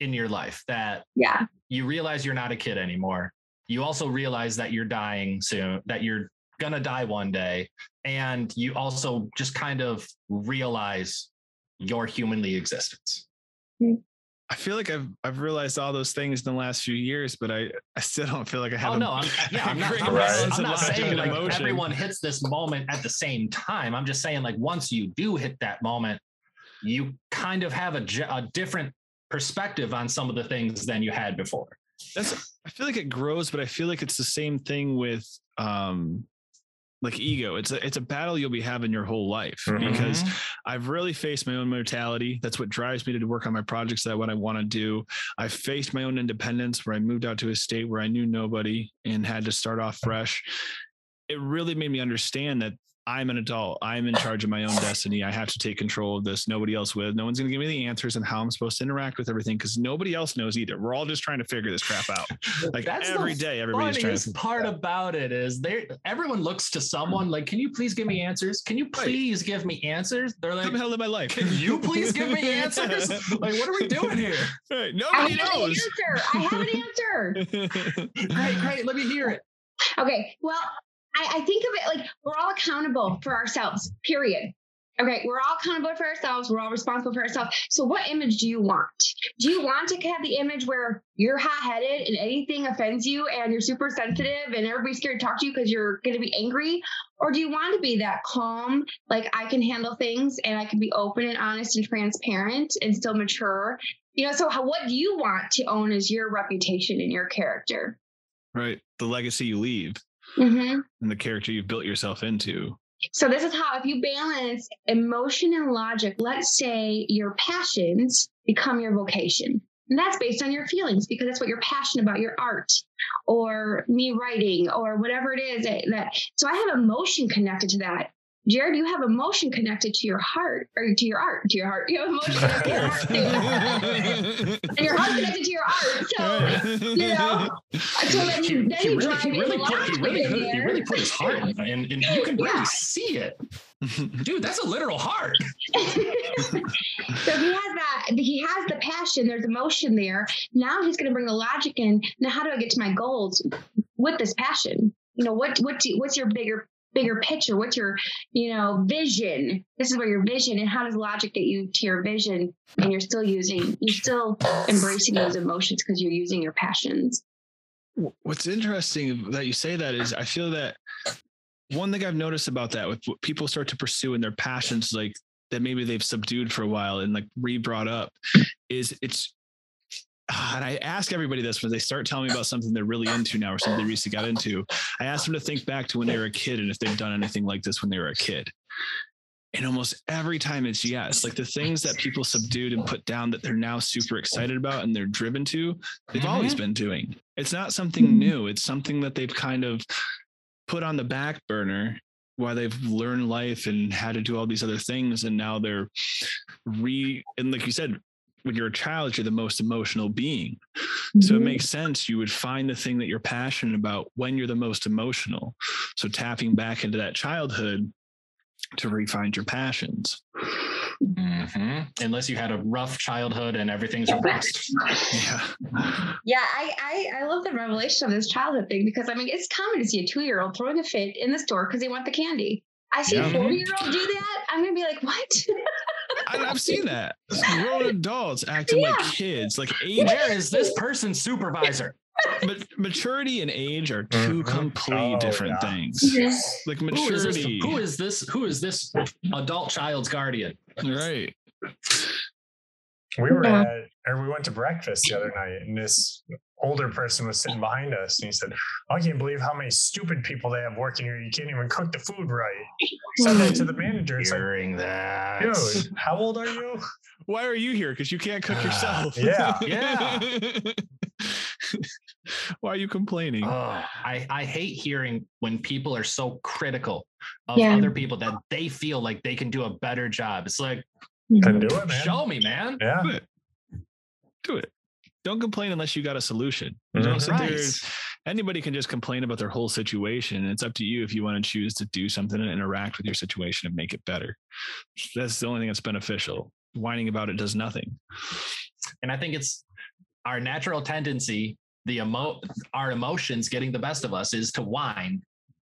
C: in your life that
D: yeah.
C: you realize you're not a kid anymore. You also realize that you're dying soon, that you're gonna die one day, and you also just kind of realize your humanly existence. Hmm.
A: I feel like I've I've realized all those things in the last few years, but I I still don't feel like I have.
C: Oh no, I'm, yeah, I'm not, I'm not, I'm not [LAUGHS] saying like
A: emotion.
C: everyone hits this moment at the same time. I'm just saying like once you do hit that moment, you kind of have a, a different perspective on some of the things than you had before.
A: That's I feel like it grows, but I feel like it's the same thing with um like ego. It's a it's a battle you'll be having your whole life
B: Mhm.
A: because I've really faced my own mortality. That's what drives me to work on my projects that what I want to do. I faced my own independence where I moved out to a state where I knew nobody and had to start off fresh. It really made me understand that I'm an adult. I'm in charge of my own destiny. I have to take control of this. Nobody else will. No one's going to give me the answers on how I'm supposed to interact with everything because nobody else knows either. We're all just trying to figure this crap out. [LAUGHS] Like
C: That's the
A: every day, everybody's trying
C: funniest
A: to.
C: part about it is they everyone looks to someone like, can you please give me answers? Can you please give me answers? They're
A: How
C: like,
A: the hell live my life?
C: can you please give me [LAUGHS] answers? Like, what are we doing here? [LAUGHS]
A: Right.
D: I
A: Nobody
D: have an
A: knows.
D: answer. I have an answer.
C: Great, great. Let me hear it.
D: Okay. Well, I, I think of it like we're all accountable for ourselves, period. Okay, we're all accountable for ourselves. We're all responsible for ourselves. So, what image do you want? Do you want to have the image where you're hot headed and anything offends you and you're super sensitive and everybody's scared to talk to you because you're going to be angry? Or do you want to be that calm, like I can handle things and I can be open and honest and transparent and still mature? You know, so how, what do you want to own as your reputation and your character?
A: right. The legacy you leave
D: Mm-hmm.
A: and the character you've built yourself into.
D: So this is how if you balance emotion and logic, let's say your passions become your vocation. And that's based on your feelings because that's what you're passionate about, your art or me writing or whatever it is that, that so I have emotion connected to that. Jared, you have emotion connected to your heart or to your art, to your heart. You have emotion connected to your heart. [LAUGHS] and your heart connected to your art. So you know, so then
C: He,
D: you, then
C: he
D: you
C: really,
D: drive
C: he really, put, he really, put, he really put his heart in, and, and you can really
D: Yeah.
C: see it, dude. That's a literal heart. [LAUGHS]
D: so he has that he has the passion there's emotion there now he's going to bring the logic in now how do i get to my goals with this passion you know what what do, what's your bigger bigger picture. What's your you know vision? This is where your vision and how does logic get you to your vision? And you're still using you're still embracing those emotions because you're using your passions.
A: What's interesting that you say that is I feel that one thing I've noticed about that with what people start to pursue in their passions, like that maybe they've subdued for a while and like re brought up, is it's and I ask everybody this when they start telling me about something they're really into now or something they recently got into. I ask them to think back to when they were a kid and if they've done anything like this when they were a kid. And almost every time it's yes, like the things that people subdued and put down that they're now super excited about and they're driven to, they've always been doing. It's not something
D: Mhm.
A: new. It's something that they've kind of put on the back burner why they've learned life and had to do all these other things and now they're re and like you said when you're a child you're the most emotional being so it
D: Mhm.
A: makes sense you would find the thing that you're passionate about when you're the most emotional so tapping back into that childhood to re-find your passions
C: Mhm. Unless you had a rough childhood and everything's repressed.
A: yeah
D: Yeah, I, I I love the revelation of this childhood thing because I mean it's common to see a two year old throwing a fit in the store because they want the candy. I see
A: Yeah.
D: a four year old do that. I'm gonna be like, what? [LAUGHS]
A: I, i've seen that grown [LAUGHS] adults acting like kids like [LAUGHS] age
C: Where is this person's supervisor?
A: but maturity and age are 2
B: Mhm.
A: complete
B: Oh,
A: different
B: yeah.
A: things like
C: Who is this?
A: maturity
C: Who is this? Who is this adult child's guardian?
A: right
B: We were
D: Yeah.
B: at, or we went to breakfast the other night, and this older person was sitting behind us, and he said, "I can't believe how many stupid people they have working here. You can't even cook the food right." Said that to the manager. It's like,
C: Hearing that.
B: dude, how old are you?
A: why are you here because you can't cook
B: Ah,
A: yourself
B: yeah. [LAUGHS]
A: yeah why are you complaining
C: Oh, I, I hate hearing when people are so critical of
D: Yeah.
C: other people that they feel like they can do a better job. It's like,
B: Then do it, man.
C: show me, man.
B: Yeah.
A: do it do it don't complain unless you got a solution you don't sit mm-hmm. there
C: Right.
A: anybody can just complain about their whole situation and it's up to you if you want to choose to do something and interact with your situation and make it better that's the only thing that's beneficial whining about it does nothing
C: And I think it's our natural tendency, the emo our emotions getting the best of us is to whine.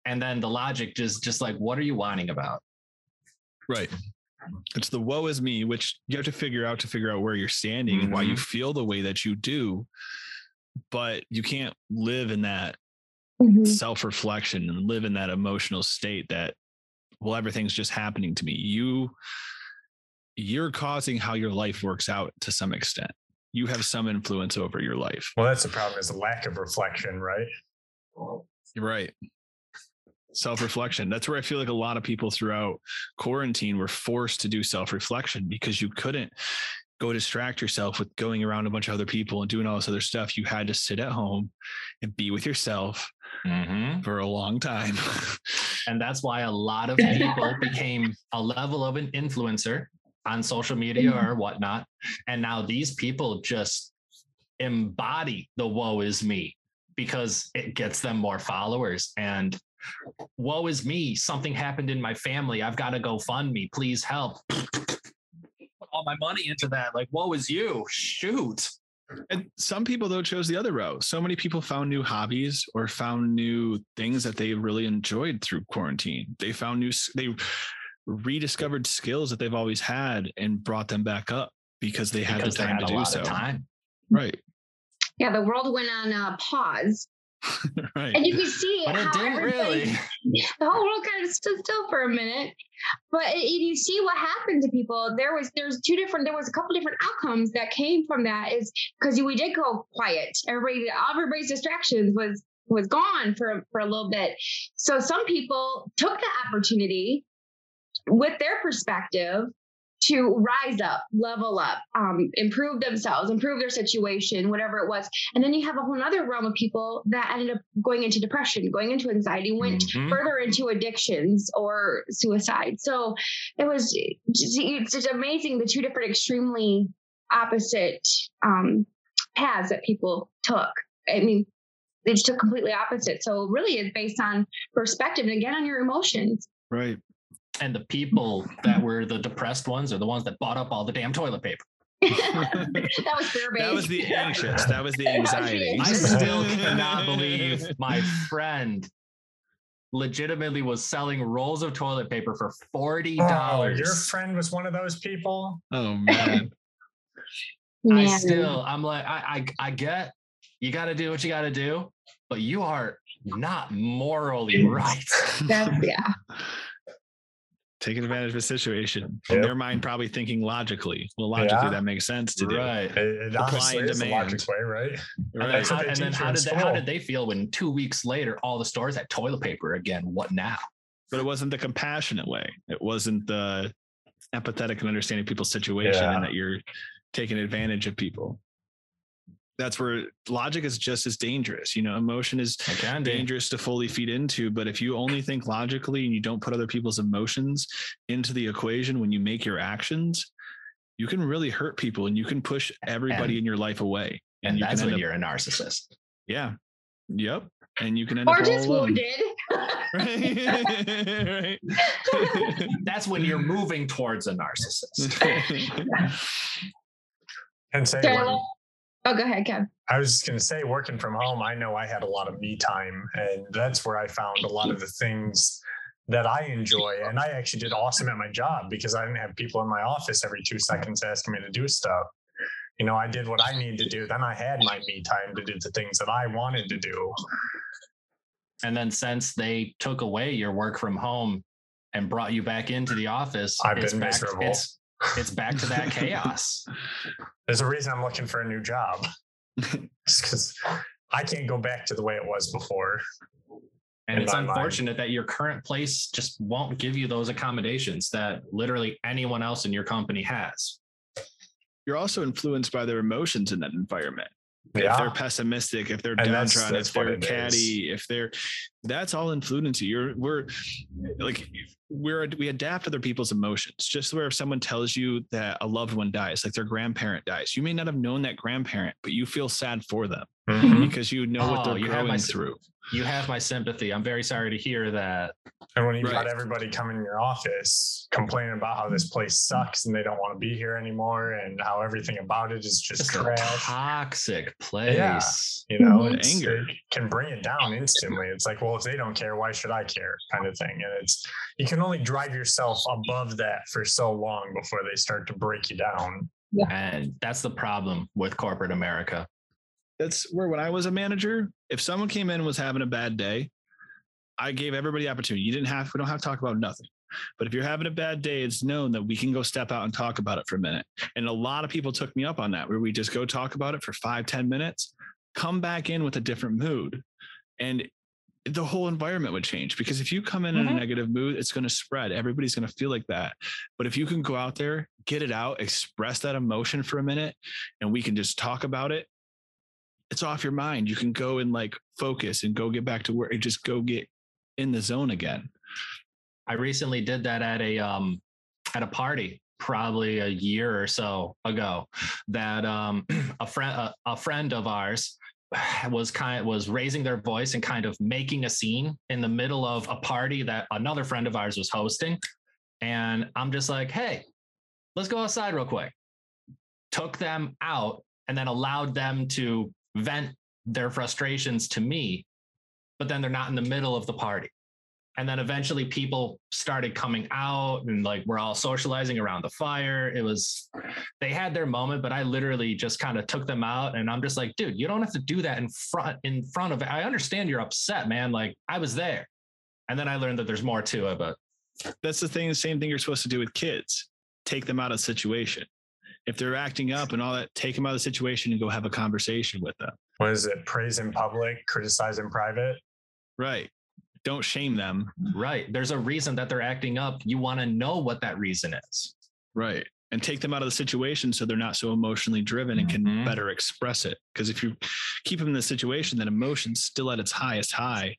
C: And then the logic just just like, what are you whining about?
A: right it's the woe is me which you have to figure out to figure out where you're standing and why you feel the way that you do but you can't live in that
D: Mhm.
A: self-reflection and live in that emotional state that well everything's just happening to me. You you're causing how your life works out to some extent. You have some influence over your life.
B: Well, that's the problem is the lack of reflection, right?
A: you're right self-reflection that's where i feel like a lot of people throughout quarantine were forced to do self-reflection because you couldn't go distract yourself with going around a bunch of other people and doing all this other stuff you had to sit at home and be with yourself
C: Mhm.
A: for a long time [LAUGHS]
C: And that's why a lot of [LAUGHS] people became a level of an influencer on social media or whatnot. And now these people just embody the woe is me because it gets them more followers. And woe is me. Something happened in my family. I've got to go fund me. Please help. Put all my money into that. Like, woe is you. Shoot.
A: And some people though chose the other route. So many people found new hobbies or found new things that they really enjoyed through quarantine. They found new they rediscovered skills that they've always had and brought them back up because they had
C: Because
A: the
C: they
A: time
C: had
A: to
C: a
A: do
C: lot
A: so.
C: of time.
A: Right.
D: Yeah, the world went on uh, pause, [LAUGHS]
A: right.
D: and you can see
C: But it didn't really. [LAUGHS] [LAUGHS]
D: the whole world kind of stood still for a minute. But it, you see what happened to people. There was there's two different there was a couple different outcomes that came from that is because we did go quiet. Everybody everybody's distractions was was gone for for a little bit. So some people took the opportunity with their perspective to rise up, level up, um, improve themselves, improve their situation, whatever it was. And then you have a whole other realm of people that ended up going into depression, going into anxiety, went
C: Mhm.
D: further into addictions or suicide. So it was it's just amazing the two different extremely opposite um, paths that people took. I mean, they just took completely opposite. So really, it's based on perspective and again on your emotions.
A: Right.
C: And the people that were the depressed ones are the ones that bought up all the damn toilet paper. [LAUGHS]
D: that was fear based.
A: That was the anxious. That was the [LAUGHS]
D: That was the
A: anxiety.
C: I still cannot believe my friend legitimately was selling rolls of toilet paper for forty
B: oh,
C: dollars.
B: your friend was one of those people.
A: Oh man. [LAUGHS]
C: I still, I'm like, I, I, I get you got to do what you got to do, but you are not morally right.
D: That's yeah.
A: Taking advantage of a situation. In their mind, probably thinking logically. Well, logically,
B: Yeah.
A: that makes sense to do.
C: Right.
B: It, it
A: Apply
B: honestly
A: and
B: is the
A: demand.
B: logic way, right?
C: And
A: Right.
C: then, how, and then how did they, how did they feel when two weeks later all the stores had toilet paper again? What now?
A: but it wasn't the compassionate way. It wasn't the empathetic and understanding people's situation
B: Yeah.
A: and that you're taking advantage of people. That's where logic is just as dangerous. You know, emotion is
C: can do.
A: dangerous to fully feed into. But if you only think logically and you don't put other people's emotions into the equation when you make your actions, you can really hurt people and you can push everybody
C: And-
A: in your life away.
C: And
A: you
C: that's
A: can
C: when
A: up,
C: you're a narcissist.
A: yeah, yep, and you can end
D: or
A: up
D: just wounded. [LAUGHS] [LAUGHS]
A: right. [LAUGHS]
C: That's when you're moving towards a narcissist.
B: And say,
D: Okay,
B: when-
D: well- oh, go ahead, Kev.
B: I was just going to say, working from home, I know I had a lot of me time, and that's where I found a lot of the things that I enjoy. And I actually did awesome at my job because I didn't have people in my office every two seconds asking me to do stuff. You know, I did what I needed to do. Then I had my me time to do the things that I wanted to do.
C: And then since they took away your work from home and brought you back into the office,
B: I've
C: it's
B: been
C: back,
B: miserable.
C: It's, it's back to that chaos. [LAUGHS]
B: There's a reason I'm looking for a new job. [LAUGHS] because I can't go back to the way it was before.
C: And it's
B: my mind.
C: unfortunate that your current place just won't give you those accommodations that literally anyone else in your company has.
A: You're also influenced by their emotions in that environment. If they're pessimistic, if they're
B: And that's-
A: downtrodden,
B: that's
A: if they're
B: it is.
A: catty, if they're that's all influence you. You're we're like we're we adapt other people's emotions. Just where if someone tells you that a loved one dies, like their grandparent dies, you may not have known that grandparent, but you feel sad for them
B: Mhm.
A: because you know what
C: Oh,
A: they're
C: you have my
A: going through.
C: You have my sympathy. I'm very sorry to hear that.
B: And when you've got everybody coming in your office complaining about how this place sucks and they don't want to be here anymore and how everything about it is just
C: Just a
B: trash,
C: toxic place.
B: you know,
D: Mhm.
A: Anger.
B: it can bring it down instantly. It's like, well, if they don't care, why should I care? Kind of thing. And it's, you can only drive yourself above that for so long before they start to break you down.
C: And that's the problem with corporate America.
A: That's where when I was a manager, if someone came in and was having a bad day, I gave everybody the opportunity. You didn't have we don't have to talk about nothing. But if you're having a bad day, it's known that we can go step out and talk about it for a minute. And a lot of people took me up on that, where we just go talk about it for five, ten minutes, come back in with a different mood. And the whole environment would change because if you come in in a
C: Mhm.
A: negative mood, it's going to spread. Everybody's going to feel like that. But if you can go out there, get it out, express that emotion for a minute, and we can just talk about it, it's off your mind. You can go and like focus and go get back to work and just go get in the zone again.
C: I recently did that at a um at a party probably a year or so ago that um [CLEARS THROAT] a friend a, a friend of ours [SIGHS] was kind of, was raising their voice and kind of making a scene in the middle of a party that another friend of ours was hosting and I'm just like hey let's go outside real quick took them out and then allowed them to vent their frustrations to me but then they're not in the middle of the party and then eventually people started coming out and like we're all socializing around the fire it was they had their moment but i literally just kind of took them out and i'm just like dude you don't have to do that in front in front of i understand you're upset man like i was there and then i learned that there's more to it but
A: That's the thing, the same thing you're supposed to do with kids. Take them out of situation. If they're acting up and all that, take them out of the situation and go have a conversation with them.
B: What is it? Praise in public, criticize in private.
A: Right. Don't shame them.
C: right there's a reason that they're acting up you want to know what that reason is
A: Right. And take them out of the situation so they're not so emotionally driven and can
C: Mhm.
A: better express it. Because if you keep them in the situation, that emotion's still at its highest high.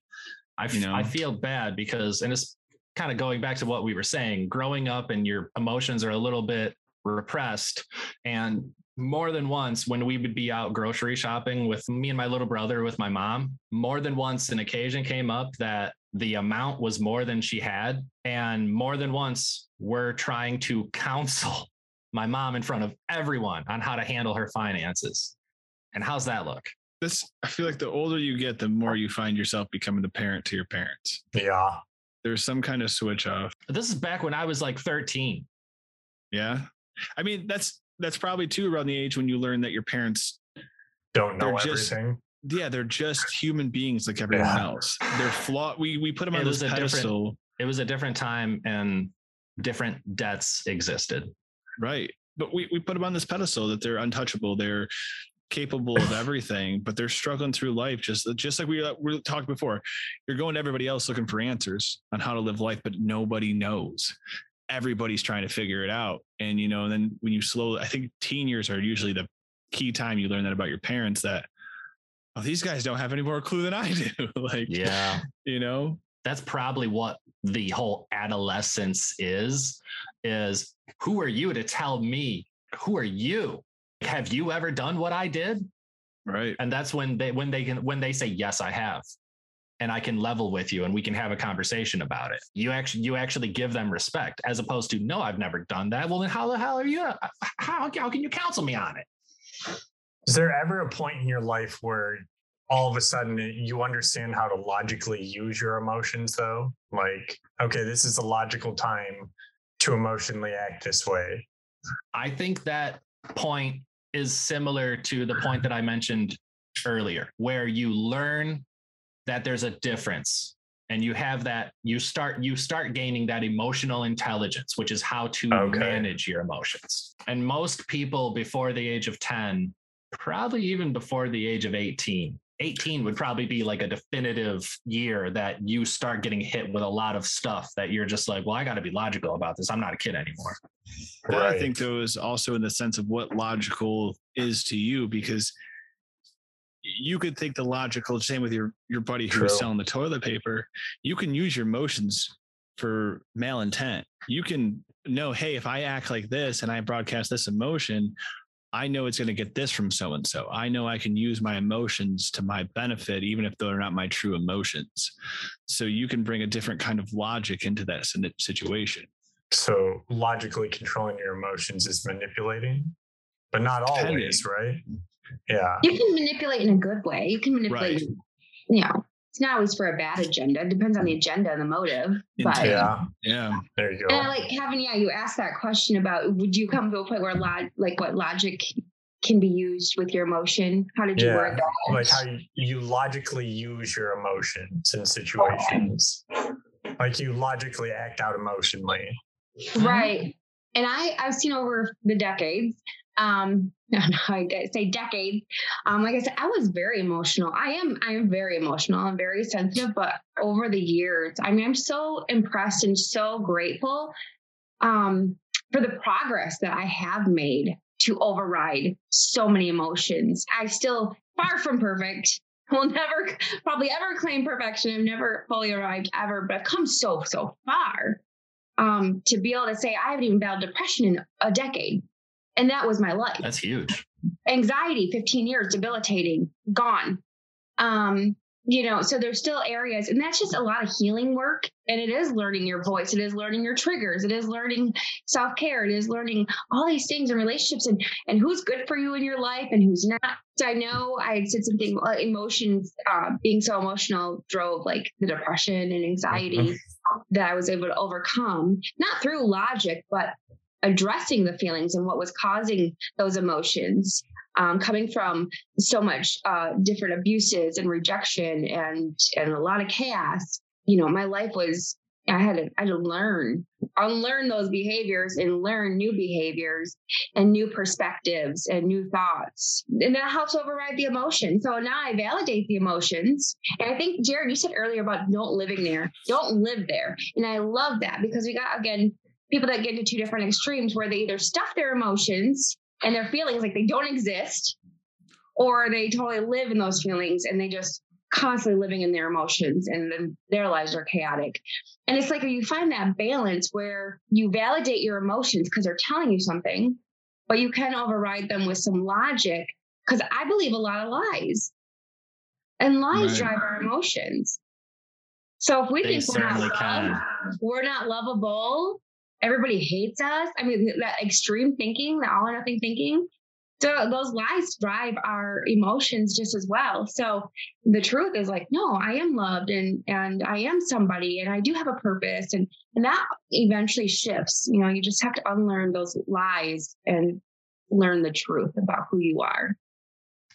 C: I, f-
A: You know?
C: I feel bad because, and it's kind of going back to what we were saying, growing up and your emotions are a little bit repressed. And more than once, when we would be out grocery shopping with me and my little brother, with my mom, more than once an occasion came up that the amount was more than she had. And more than once, we're trying to counsel [LAUGHS] my mom in front of everyone on how to handle her finances. And how's that look?
A: This I feel like the older you get, the more you find yourself becoming the parent to your parents.
B: Yeah.
A: There's some kind of switch off.
C: This is back when I was like 13.
A: Yeah. I mean, that's that's probably too around the age when you learn that your parents,
B: Don't know
A: They're just-
B: everything.
A: yeah, they're just human beings like everyone
B: Yeah.
A: else. They're flawed. We we put them
C: It
A: on
C: was
A: this
C: a
A: pedestal.
C: it was a different time and different debts existed.
A: Right. But we, we put them on this pedestal that they're untouchable. They're capable of [LAUGHS] everything, but they're struggling through life. Just, just like we, uh, we talked before, you're going to everybody else looking for answers on how to live life, but nobody knows. Everybody's trying to figure it out. And, you know, and then when you slowly, I think teen years are usually the key time you learn that about your parents that oh these guys don't have any more clue than I [LAUGHS] do. like
C: Yeah.
A: you know
C: That's probably what the whole adolescence is is who are you to tell me who are you? Have you ever done what I did?
A: right
C: and that's when they when they can when they say yes i have and i can level with you and we can have a conversation about it you actually you actually give them respect as opposed to no i've never done that well then how the hell are you how, how can you counsel me on it
B: Is there ever a point in your life where all of a sudden you understand how to logically use your emotions, though? Like, okay, this is a logical time to emotionally act this way.
C: i think that point is similar to the point that i mentioned earlier where you learn that there's a difference. And you have that you start you start gaining that emotional intelligence which is how to
B: Okay.
C: manage your emotions. And most people before the age of 10 probably even before the age of 18 18 would probably be like a definitive year that you start getting hit with a lot of stuff that you're just like well i got to be logical about this. I'm not a kid anymore.
A: And I think though is also in the sense of what logical is to you because you could think the logical same with your your buddy who was selling the toilet paper. You can use your emotions for malintent. You can know, hey, if I act like this and I broadcast this emotion, I know it's going to get this from so and so. I know I can use my emotions to my benefit, even if they're not my true emotions. So you can bring a different kind of logic into that situation.
B: So logically controlling your emotions is manipulating, but not always, right? Yeah.
D: You can manipulate in a good way. You can manipulate,
A: Right.
D: you know, it's not always for a bad agenda. It depends on the agenda and the motive. But
B: Yeah.
A: Yeah.
B: There you go.
D: and I like having, yeah, you asked that question about would you come to a point where log, like what logic can be used with your emotion? How did you
B: Yeah,
D: word that?
B: Like how you, you logically use your emotions in situations. Like you logically act out emotionally. Mm-hmm.
D: Right. And I, I've seen over the decades, um, [LAUGHS] I say decades. Um, like I said, I was very emotional. I am, I am very emotional. I'm very sensitive, but over the years, I mean, I'm so impressed and so grateful, um, for the progress that I have made to override so many emotions. I still far from perfect. [LAUGHS] Will never probably ever claim perfection. I've never fully arrived ever, but I've come so, so far um, to be able to say I haven't even battled depression in a decade, and that was my life.
C: that's huge
D: Anxiety, 15 years, debilitating, gone. Um, you know, so there's still areas, and that's just a lot of healing work. And it is learning your voice, it is learning your triggers, it is learning self care, it is learning all these things in relationships, and and who's good for you in your life and who's not. So I know I said something. Uh, emotions, uh, being so emotional, drove like the depression and anxiety that I was able to overcome, not through logic, but addressing the feelings and what was causing those emotions. Um, coming from so much uh, different abuses and rejection and and a lot of chaos, you know, my life was I had to I had to learn, unlearn those behaviors and learn new behaviors and new perspectives and new thoughts, and that helps override the emotion. So now I validate the emotions, and I think Jared, you said earlier about don't living there, don't live there, and I love that because we got again people that get into two different extremes where they either stuff their emotions and their feelings like they don't exist, or they totally live in those feelings and they just constantly living in their emotions and then their lives are chaotic. And it's like you find that balance where you validate your emotions because they're telling you something, but you can override them with some logic because I believe a lot of lies. And lies
A: Right.
D: drive our emotions. So if we
C: They
D: think we're not loved, we're not lovable, everybody hates us. I mean, that extreme thinking, the all or nothing thinking. So those lies drive our emotions just as well. So the truth is like, no, I am loved and and I am somebody and I do have a purpose and and that eventually shifts. You know, you just have to unlearn those lies and learn the truth about who you are.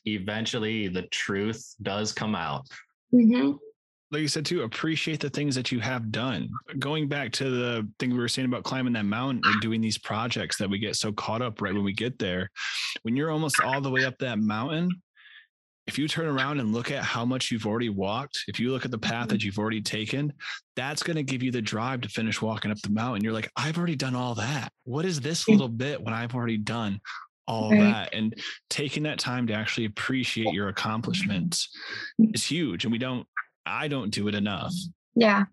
C: eventually the truth does come out
D: Mm-hmm.
A: Like you said too, appreciate the things that you have done. Going back to the thing we were saying about climbing that mountain or doing these projects that we get so caught up right when we get there. When you're almost all the way up that mountain, if you turn around and look at how much you've already walked, if you look at the path mm-hmm. that you've already taken, that's going to give you the drive to finish walking up the mountain. You're like, I've already done all that. What is this mm. little bit when I've already done all
D: Right.
A: that and taking that time to actually appreciate your accomplishments mm-hmm. is huge and we don't i don't do it enough
D: Yeah.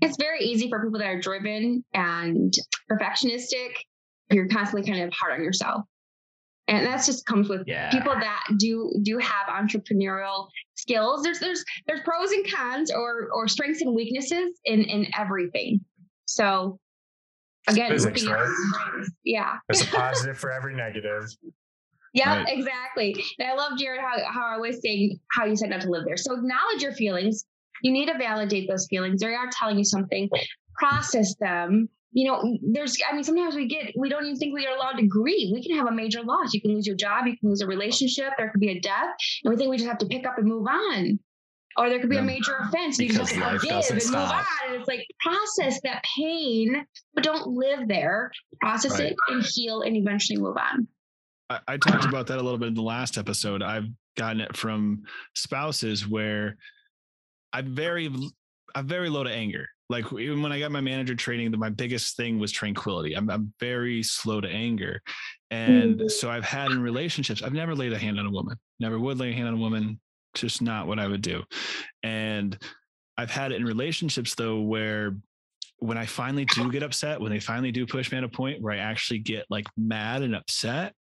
D: It's very easy for people that are driven and perfectionistic. You're constantly kind of hard on yourself. And that's just comes with
C: Yeah.
D: people that do do have entrepreneurial skills. There's there's there's pros and cons or or strengths and weaknesses in in everything. So again,
B: Physics, right?
D: yeah.
B: There's a [LAUGHS] positive for every negative.
D: Yeah,
A: Right.
D: exactly. And I love Jared how how I was saying how you said not to live there. So acknowledge your feelings. You need to validate those feelings. They are telling you something. Process them. You know, there's I mean, sometimes we get we don't even think we are allowed to grieve. We can have a major loss. You can lose your job, you can lose a relationship, there could be a death, and we think we just have to pick up and move on. Or there could be
A: Yeah.
D: a major offense. and You just have to forgive and
C: stop.
D: move on. And it's like process that pain, but don't live there. Process
A: Right.
D: it and heal and eventually move on.
A: I, I talked about that a little bit in the last episode. I've gotten it from spouses where I'm very, I'm very low to anger. Like even when I got my manager training, my biggest thing was tranquility. I'm, I'm very slow to anger, and
D: Mhm.
A: so I've had in relationships. I've never laid a hand on a woman. Never would lay a hand on a woman. Just not what I would do. And I've had it in relationships though where when I finally do get upset, when they finally do push me at a point where I actually get like mad and upset,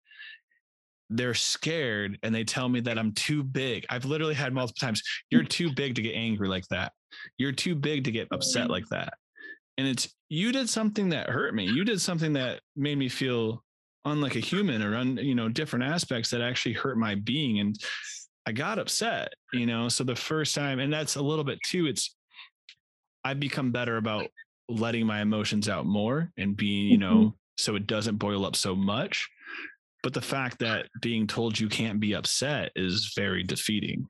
A: they're scared and they tell me that I'm too big. I've literally had multiple times, you're mm. too big to get angry like that. You're too big to get upset like that. And it's you did something that hurt me. You did something that made me feel unlike a human or un, you know, different aspects that actually hurt my being. And I got upset, you know. So the first time, and that's a little bit too, it's I've become better about letting my emotions out more and being, you mm-hmm. know, so it doesn't boil up so much. But the fact that being told you can't be upset is very defeating.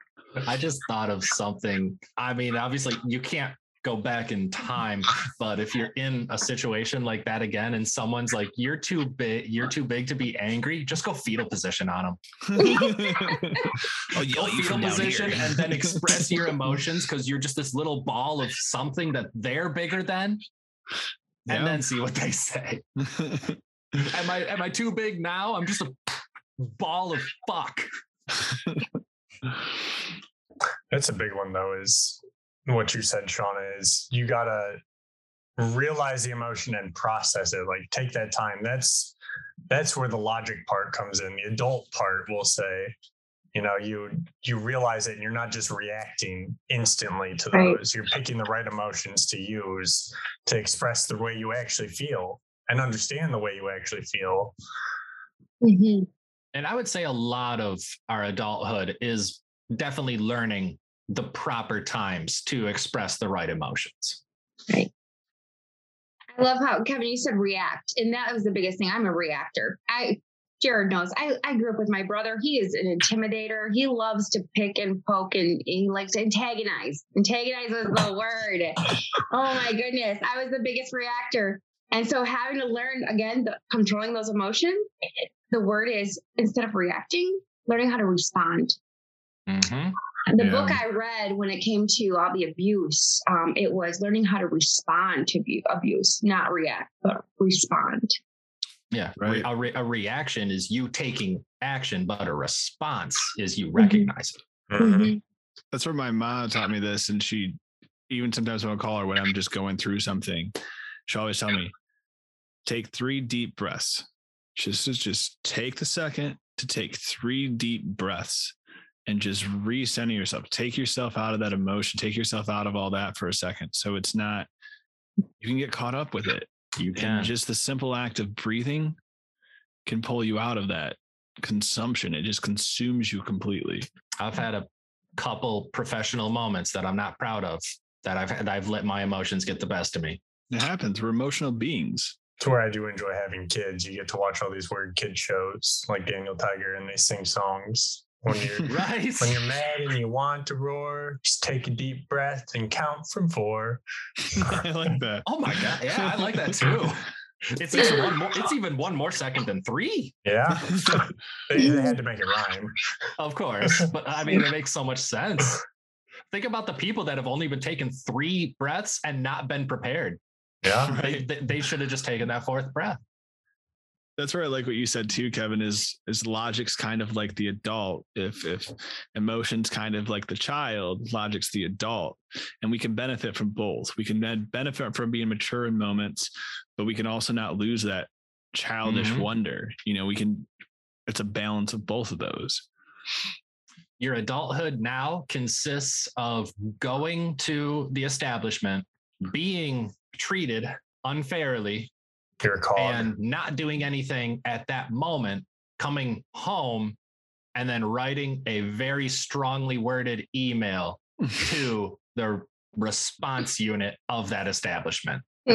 C: I just thought of something. I mean, obviously, you can't go back in time, but if you're in a situation like that again, and someone's like, "You're too big, you're too big to be angry," just go fetal position on them.
A: I'll [LAUGHS]
C: Go fetal position, and then express your emotions because you're just this little ball of something that they're bigger than, and
A: Yeah.
C: then see what they say. [LAUGHS] Am I am I too big now? I'm just a ball of fuck.
B: That's a big one though, is what you said, Shauna, is you gotta realize the emotion and process it. Like take that time. That's that's where the logic part comes in. The adult part will say, you know, you you realize it and you're not just reacting instantly to
D: Right.
B: those. You're picking the right emotions to use to express the way you actually feel and understand the way you actually feel.
D: Mhm.
C: And I would say a lot of our adulthood is definitely learning the proper times to express the right emotions. Right.
D: I love how Kevin, you said react, and that was the biggest thing. I'm a reactor. I Jared knows. I, I grew up with my brother. He is an intimidator. He loves to pick and poke and he likes to antagonize. Antagonize is the word. Oh my goodness. I was the biggest reactor. And so having to learn again the controlling those emotions, the word is instead of reacting, learning how to respond.
C: Mhm.
D: The
A: Yeah.
D: book I read when it came to all the abuse, um, it was learning how to respond to abuse, not react, but respond.
C: Yeah.
A: Right.
C: A, re- a reaction is you taking action, but a response is you
D: Mhm.
C: recognize it.
D: Mhm.
A: That's where my mom taught me this. And she, even sometimes when I call her when I'm just going through something, she always tell me, take three deep breaths. Just, just, just take the second to take three deep breaths and just recenter yourself. Take yourself out of that emotion. Take yourself out of all that for a second. So it's not, you can get caught up with it.
C: You can.
A: And just the simple act of breathing can pull you out of that consumption. It just consumes you completely.
C: I've had a couple professional moments that I'm not proud of that I've had, I've let my emotions get the best of me.
A: It happens. We're emotional beings.
B: It's where I do enjoy having kids. You get to watch all these weird kid shows like Daniel Tiger and they sing songs. When you're [LAUGHS]
C: Right.
B: when you're mad and you want to roar, just take a deep breath and count from four. [LAUGHS]
A: I like that.
C: Oh my god. Yeah, I like that too. [LAUGHS] It's even one more it's even one more second than three.
B: Yeah. they, they had to make it rhyme.
C: Of course. But I mean it makes so much sense. Think about the people that have only been taking three breaths and not been prepared.
B: Yeah. [LAUGHS]
C: They, they, they should have just taken that fourth breath.
A: that's where I like what you said too, Kevin. Is is logic's kind of like the adult. If if emotions kind of like the child, logic's the adult, and we can benefit from both. We can then benefit from being mature in moments, but we can also not lose that childish
C: Mhm.
A: wonder. You know, we can. It's a balance of both of those.
C: Your adulthood now consists of going to the establishment, being treated unfairly,
B: You're a cog.
C: and not doing anything at that moment, coming home, and then writing a very strongly worded email [LAUGHS] to the response unit of that establishment. [LAUGHS]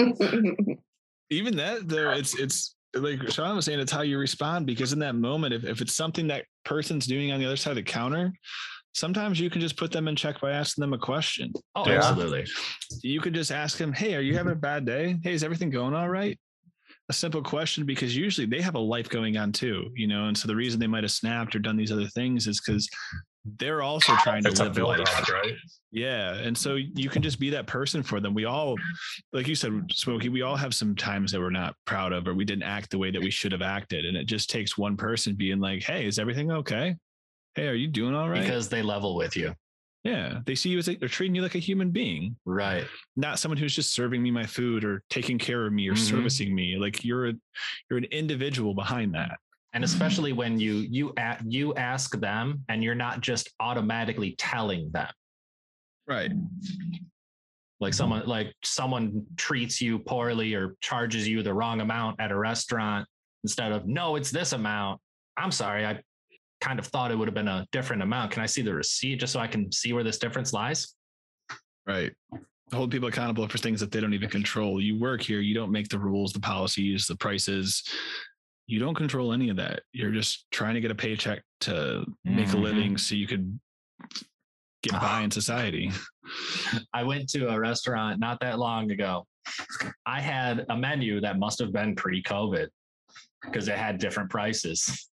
A: even that though it's it's like Sean was saying it's how you respond because in that moment if, if it's something that person's doing on the other side of the counter sometimes you can just put them in check by asking them a question
C: Oh,
B: Yeah.
C: absolutely.
A: you could just ask them hey are you having a mm-hmm. bad day hey is everything going all right a simple question because usually they have a life going on too you know and so the reason they might have snapped or done these other things is because they're also trying to
B: it's a
A: live
B: build
A: life
B: up, right?
A: yeah. And so you can just be that person for them. We all, like you said, Smokey, we all have some times that we're not proud of or we didn't act the way that we should have acted. And it just takes one person being like, hey, is everything okay? Hey, are you doing all right?
C: Because they level with you.
A: yeah. They see you as a, they're treating you like a human being,
C: Right.
A: not someone who's just serving me my food or taking care of me or
C: Mhm.
A: servicing me. Like you're a, you're an individual behind that.
C: and especially when you you a, you ask them and you're not just automatically telling them
A: Right.
C: like someone like someone treats you poorly or charges you the wrong amount at a restaurant instead of no it's this amount i'm sorry i kind of thought it would have been a different amount can i see the receipt just so i can see where this difference lies
A: Right. Hold people accountable for things that they don't even control. You work here, you don't make the rules, the policies, the prices. You don't control any of that. You're just trying to get a paycheck to make a
C: Mhm.
A: living so you could get by in society. [LAUGHS]
C: I went to a restaurant not that long ago. I had a menu that must have been pre COVID because it had different prices.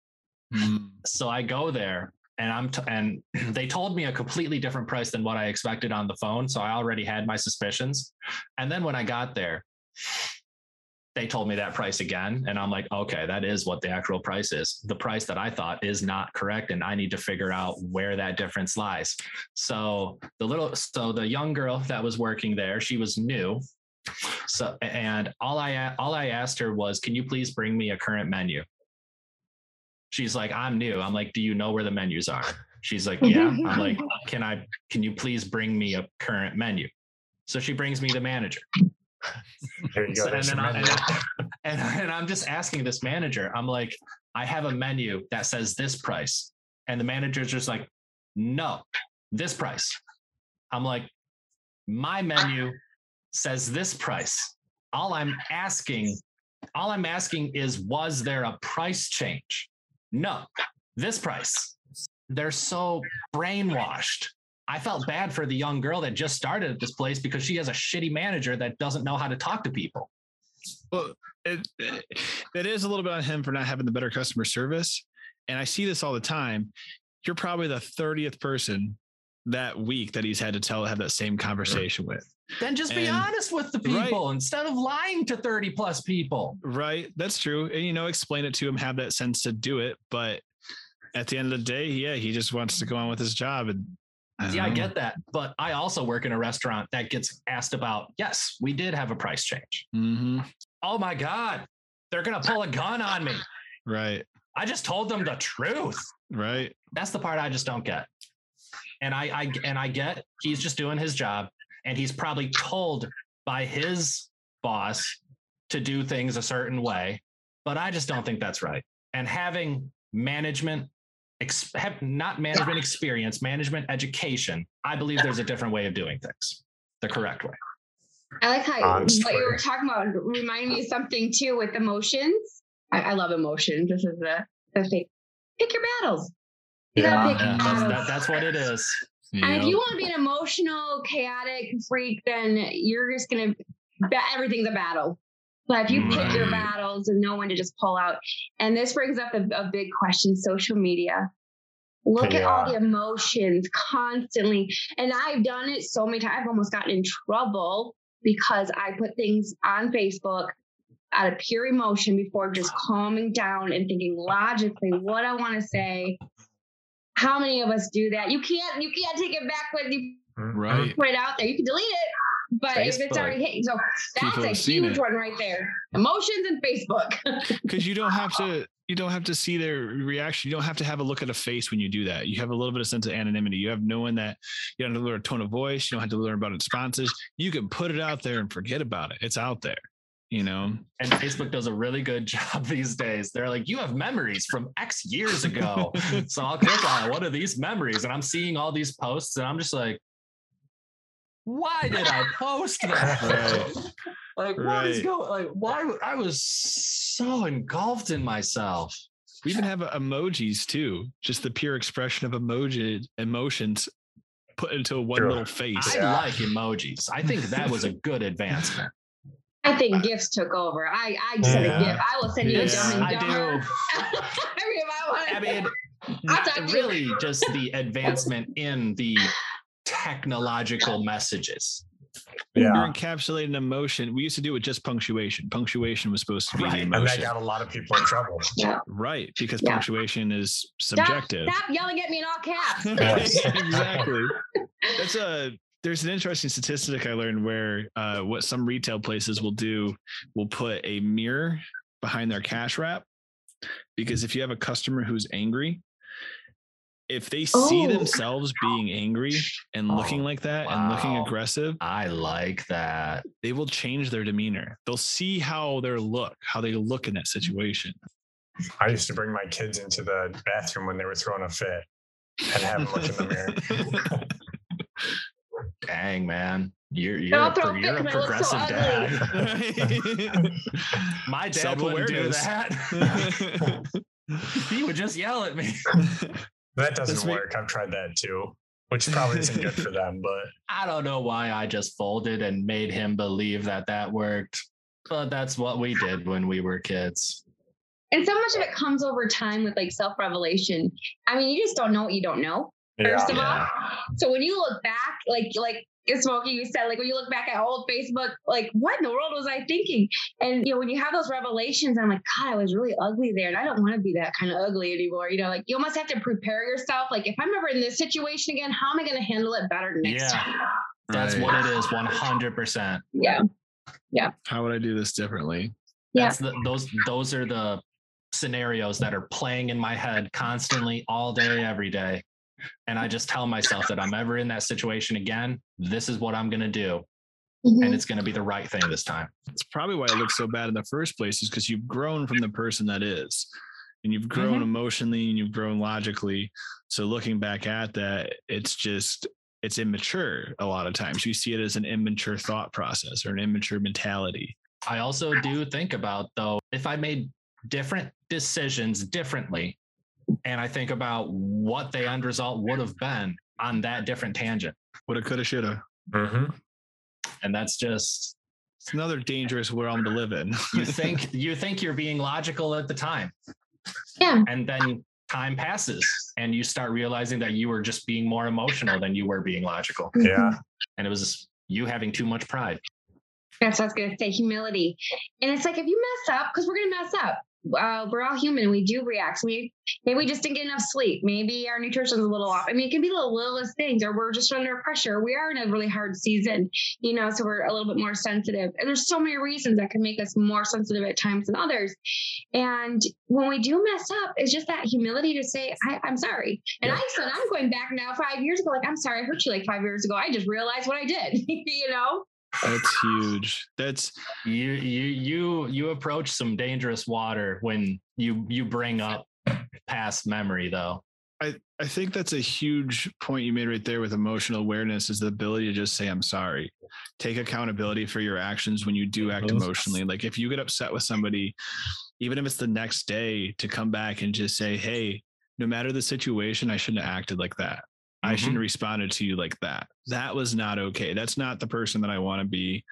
C: Mm. So I go there and I'm t- and [CLEARS THROAT] they told me a completely different price than what I expected on the phone. So I already had my suspicions. And then when I got there, they told me that price again. And I'm like, okay, that is what the actual price is. The price that I thought is not correct. And I need to figure out where that difference lies. So the little, so the young girl that was working there, she was new. So, and all I all I asked her was, can you please bring me a current menu? She's like, I'm new. I'm like, do you know where the menus are? She's like, [LAUGHS] yeah. I'm like, uh, can I, can you please bring me a current menu? So she brings me the manager.
B: Here you [LAUGHS] go.
C: So- and, then I,
B: menu.
C: and, I- and, and I'm just asking this manager, I'm like, I have a menu that says this price. And the manager's just like, no, this price. I'm like, my menu says this price. All I'm asking, all I'm asking is, was there a price change? No, this price. They're so brainwashed. I felt bad for the young girl that just started at this place because she has a shitty manager that doesn't know how to talk to people.
A: Well, it, it is a little bit on him for not having the better customer service. And I see this all the time. You're probably the 30th person that week that he's had to tell have that same conversation with.
C: Then just be
A: And-
C: honest with the
A: Right.
C: people instead of lying to 30 plus people.
A: Right. That's true. And you know, explain it to him, have that sense to do it. But at the end of the day, yeah, he just wants to go on with his job. And
C: Yeah, I
A: don't know.
C: get that. But I also work in a restaurant that gets asked about, yes, we did have a price change.
A: Mm-hmm.
C: Oh my God, they're going to pull a gun on me.
A: Right.
C: I just told them the truth.
A: Right.
C: That's the part I just don't get. And I, I and I get he's just doing his job and he's probably told by his boss to do things a certain way, but I just don't think that's right. And having management ex- have not management experience, management education, I believe there's a different way of doing things. The correct way.
D: I like how
B: On
D: what you
B: Twitter.
D: were talking about reminded me of something too with emotions. I, I love emotions. This is the the thing. Pick your battles. You gotta
C: Yeah, that's, that, that's what it is.
D: And if you want to be an emotional, chaotic freak, then you're just gonna bet everything's a battle. But if you pick your battles and know when to just pull out, and this brings up a, a big question: social media. Look at all the emotions constantly, and I've done it so many times. I've almost gotten in trouble because I put things on Facebook out of pure emotion before just calming down and thinking logically what I want to say. How many of us do that? You can't you can't take it back when you
A: Right.
D: put it out there. You can delete it. But if it's already hit, so that's
A: People
D: a huge
A: it.
D: one right there. Emotions and Facebook. [LAUGHS]
A: because you don't have to you don't have to see their reaction you don't have to have a look at a face when you do that you have a little bit of sense of anonymity you have knowing that you don't have to learn a tone of voice you don't have to learn about responses you can put it out there and forget about it it's out there you know
C: And Facebook does a really good [LAUGHS] job these days. They're like, you have memories from X years ago. [LAUGHS] so I'll click on it. What are these memories? And I'm seeing all these posts, and I'm just like, why did I post that? [LAUGHS]
A: Right.
C: Like, what is
A: Right.
C: going? Like, why? I was so engulfed in myself.
A: we even have uh, emojis too just the pure expression of emoji emotions put into one
B: Sure.
A: little face
C: I
B: Yeah.
C: like emojis. I think that was a good advancement.
D: I think gifts took over. I I just said a
B: Yeah.
D: gift. I will send you a
A: Yes,
D: dumb and
C: I do. [LAUGHS]
D: I mean, I want.
C: I mean, [LAUGHS]
D: I'll talk to you.
C: really just the advancement in the technological messages.
A: you're
B: Yeah.
A: encapsulating emotion we used to do it just punctuation punctuation was supposed to be
C: Right.
A: the
C: And
B: And
A: emotion
B: that got a lot of people in trouble.
D: yeah.
A: right because
D: Yeah.
A: punctuation is subjective
D: stop yelling at me in all caps. [LAUGHS]
A: Exactly. That's a there's an interesting statistic I learned where uh, what some retail places will do will put a mirror behind their cash wrap because if you have a customer who's angry, if they see
D: Oh.
A: themselves being angry and looking
C: Oh,
A: like that and looking aggressive,
C: I like that.
A: they will change their demeanor. They'll see how they look, how they look in that situation.
B: I used to bring my kids into the bathroom when they were throwing a fit and have them look in the mirror. [LAUGHS] [LAUGHS]
C: Dang, man. You're you're,
D: I'll
C: a,
D: throw
C: pro- you're a
D: fit 'cause so
C: progressive dad. [LAUGHS] My dad wouldn't do
A: Self-awareness.
C: that. [LAUGHS] he would just yell at me. [LAUGHS]
B: That doesn't
A: That's me.
B: work. I've tried that too, which probably isn't good for them, but
C: I don't know why I just folded and made him believe that that worked, but that's what we did when we were kids.
D: And so much of it comes over time with like self revelation. I mean, you just don't know what you don't know. First of
C: Yeah.
D: all, so when you look back, like like Smokey, you said, like when you look back at old Facebook, like what in the world was I thinking? And you know, when you have those revelations, I'm like, God, I was really ugly there, and I don't want to be that kind of ugly anymore. You know, like you almost have to prepare yourself. Like if I'm ever in this situation again, how am I going to handle it better next
C: Yeah.
D: time?
C: That's
A: Right.
C: what it is, 100%.
D: Yeah, yeah.
A: How would I do this differently?
D: Yeah.
C: That's the, those those are the scenarios that are playing in my head constantly all day every day. And I just tell myself that I'm ever in that situation again, this is what I'm going to do
D: Mhm.
C: and it's going to be the right thing this time.
A: It's probably why it looks so bad in the first place is because you've grown from the person that is. And you've grown
C: Mhm.
A: emotionally and you've grown logically. So looking back at that, it's just it's immature a lot of times. You see it as an immature thought process or an immature mentality.
C: I also do think about though if I made different decisions differently and I think about what the end result would have been on that different tangent.
A: Woulda, coulda, shoulda.
B: Mhm.
C: And that's just
A: It's another dangerous realm to live in.
C: you [LAUGHS] think you think you're being logical at the time
D: yeah.
C: and then time passes and you start realizing that you were just being more emotional than you were being logical
B: yeah.
C: and it was you having too much pride
D: That's what I was going to say humility. And it's like, if you mess up, because we're going to mess up, uh, we're all human. We do react. We maybe we just didn't get enough sleep. Maybe our nutrition's a little off. I mean, it can be the littlest things, or we're just under pressure. We are in a really hard season, you know, so we're a little bit more sensitive. And there's so many reasons that can make us more sensitive at times than others. And when we do mess up, it's just that humility to say, I, I'm sorry. And I said, I'm going back now five years ago, like, I'm sorry, I hurt you like five years ago. I just realized what I did, [LAUGHS] you know?
A: That's huge. That's
C: you you you you approach some dangerous water when you you bring up past memory though
A: I, I think that's a huge point you made right there with emotional awareness is the ability to just say I'm sorry. Take accountability for your actions when you do act emotionally. Like if you get upset with somebody, even if it's the next day, to come back and just say, Hey, no matter the situation, I shouldn't have acted like that. I
C: Mhm.
A: shouldn't have responded to you like that. That was not okay. That's not the person that I want to be.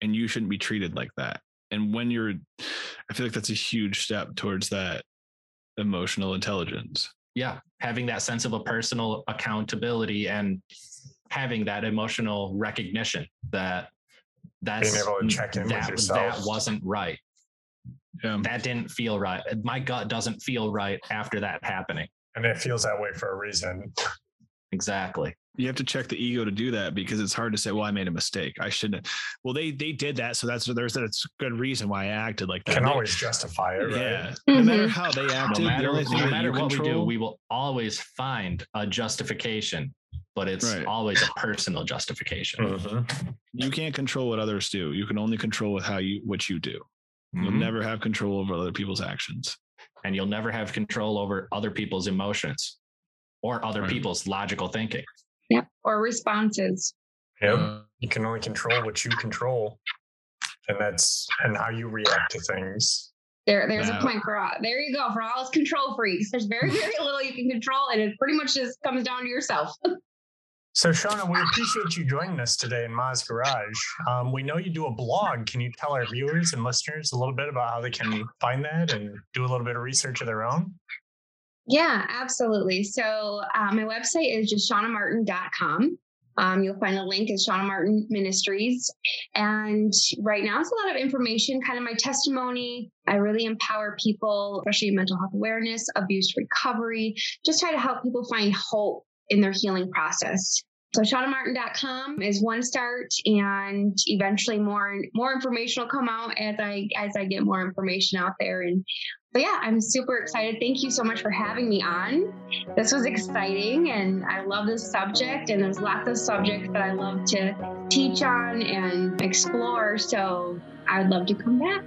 A: And you shouldn't be treated like that. And when you're, I feel like that's a huge step towards that emotional intelligence.
C: yeah having that sense of a personal accountability and having that emotional recognition that that's
B: Being able to check in with
C: that,
B: yourself.
C: that wasn't right
A: Yeah.
C: That didn't feel right. My gut doesn't feel right after that happening.
B: And it feels that way for a reason.
C: Exactly.
A: You have to check the ego to do that because it's hard to say, well, I made a mistake. I shouldn't. Well, they they did that. So that's there's that's a good reason why I acted like that.
B: Can always justify it, right?
A: Yeah. No matter
D: Mhm.
A: how they acted, the
C: matter,
A: only thing
C: no
A: that
C: matter
A: you
C: what we do, we will always find a justification, but it's
A: Right.
C: always a personal justification.
B: Mhm.
A: you can't control what others do. You can only control with how you what you do. You'll
C: Mhm.
A: never have control over other people's actions.
C: and you'll never have control over other people's emotions or other
A: Right.
C: people's logical thinking.
D: Yep. Or responses.
B: Yep. You can only control what you control. And that's and how you react to things.
D: There, there's
A: Wow.
D: a point for all. There you go for all us control freaks. There's very, [LAUGHS] very little you can control, and it pretty much just comes down to yourself. [LAUGHS]
B: So, Shauna, we appreciate you joining us today in Ma's Garage. Um, we know you do a blog. Can you tell our viewers and listeners a little bit about how they can find that and do a little bit of research of their own?
D: Yeah, absolutely. So uh, my website is just shaunamartin.com. Um, you'll find a link is Shauna Martin Ministries. And right now it's a lot of information, kind of my testimony. I really empower people, especially mental health awareness, abuse recovery, just try to help people find hope in their healing process. So shaunamartin.com is one start and eventually more more information will come out as I as I get more information out there and but yeah, I'm super excited. Thank you so much for having me on. This was exciting and I love this subject and there's lots of subjects that I love to teach on and explore. So I would love to come back.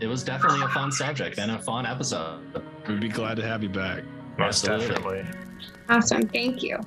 C: It was definitely a fun subject and a fun episode.
A: We'd be glad to have you back.
B: Most
C: Absolutely.
B: definitely.
D: Awesome. Thank you.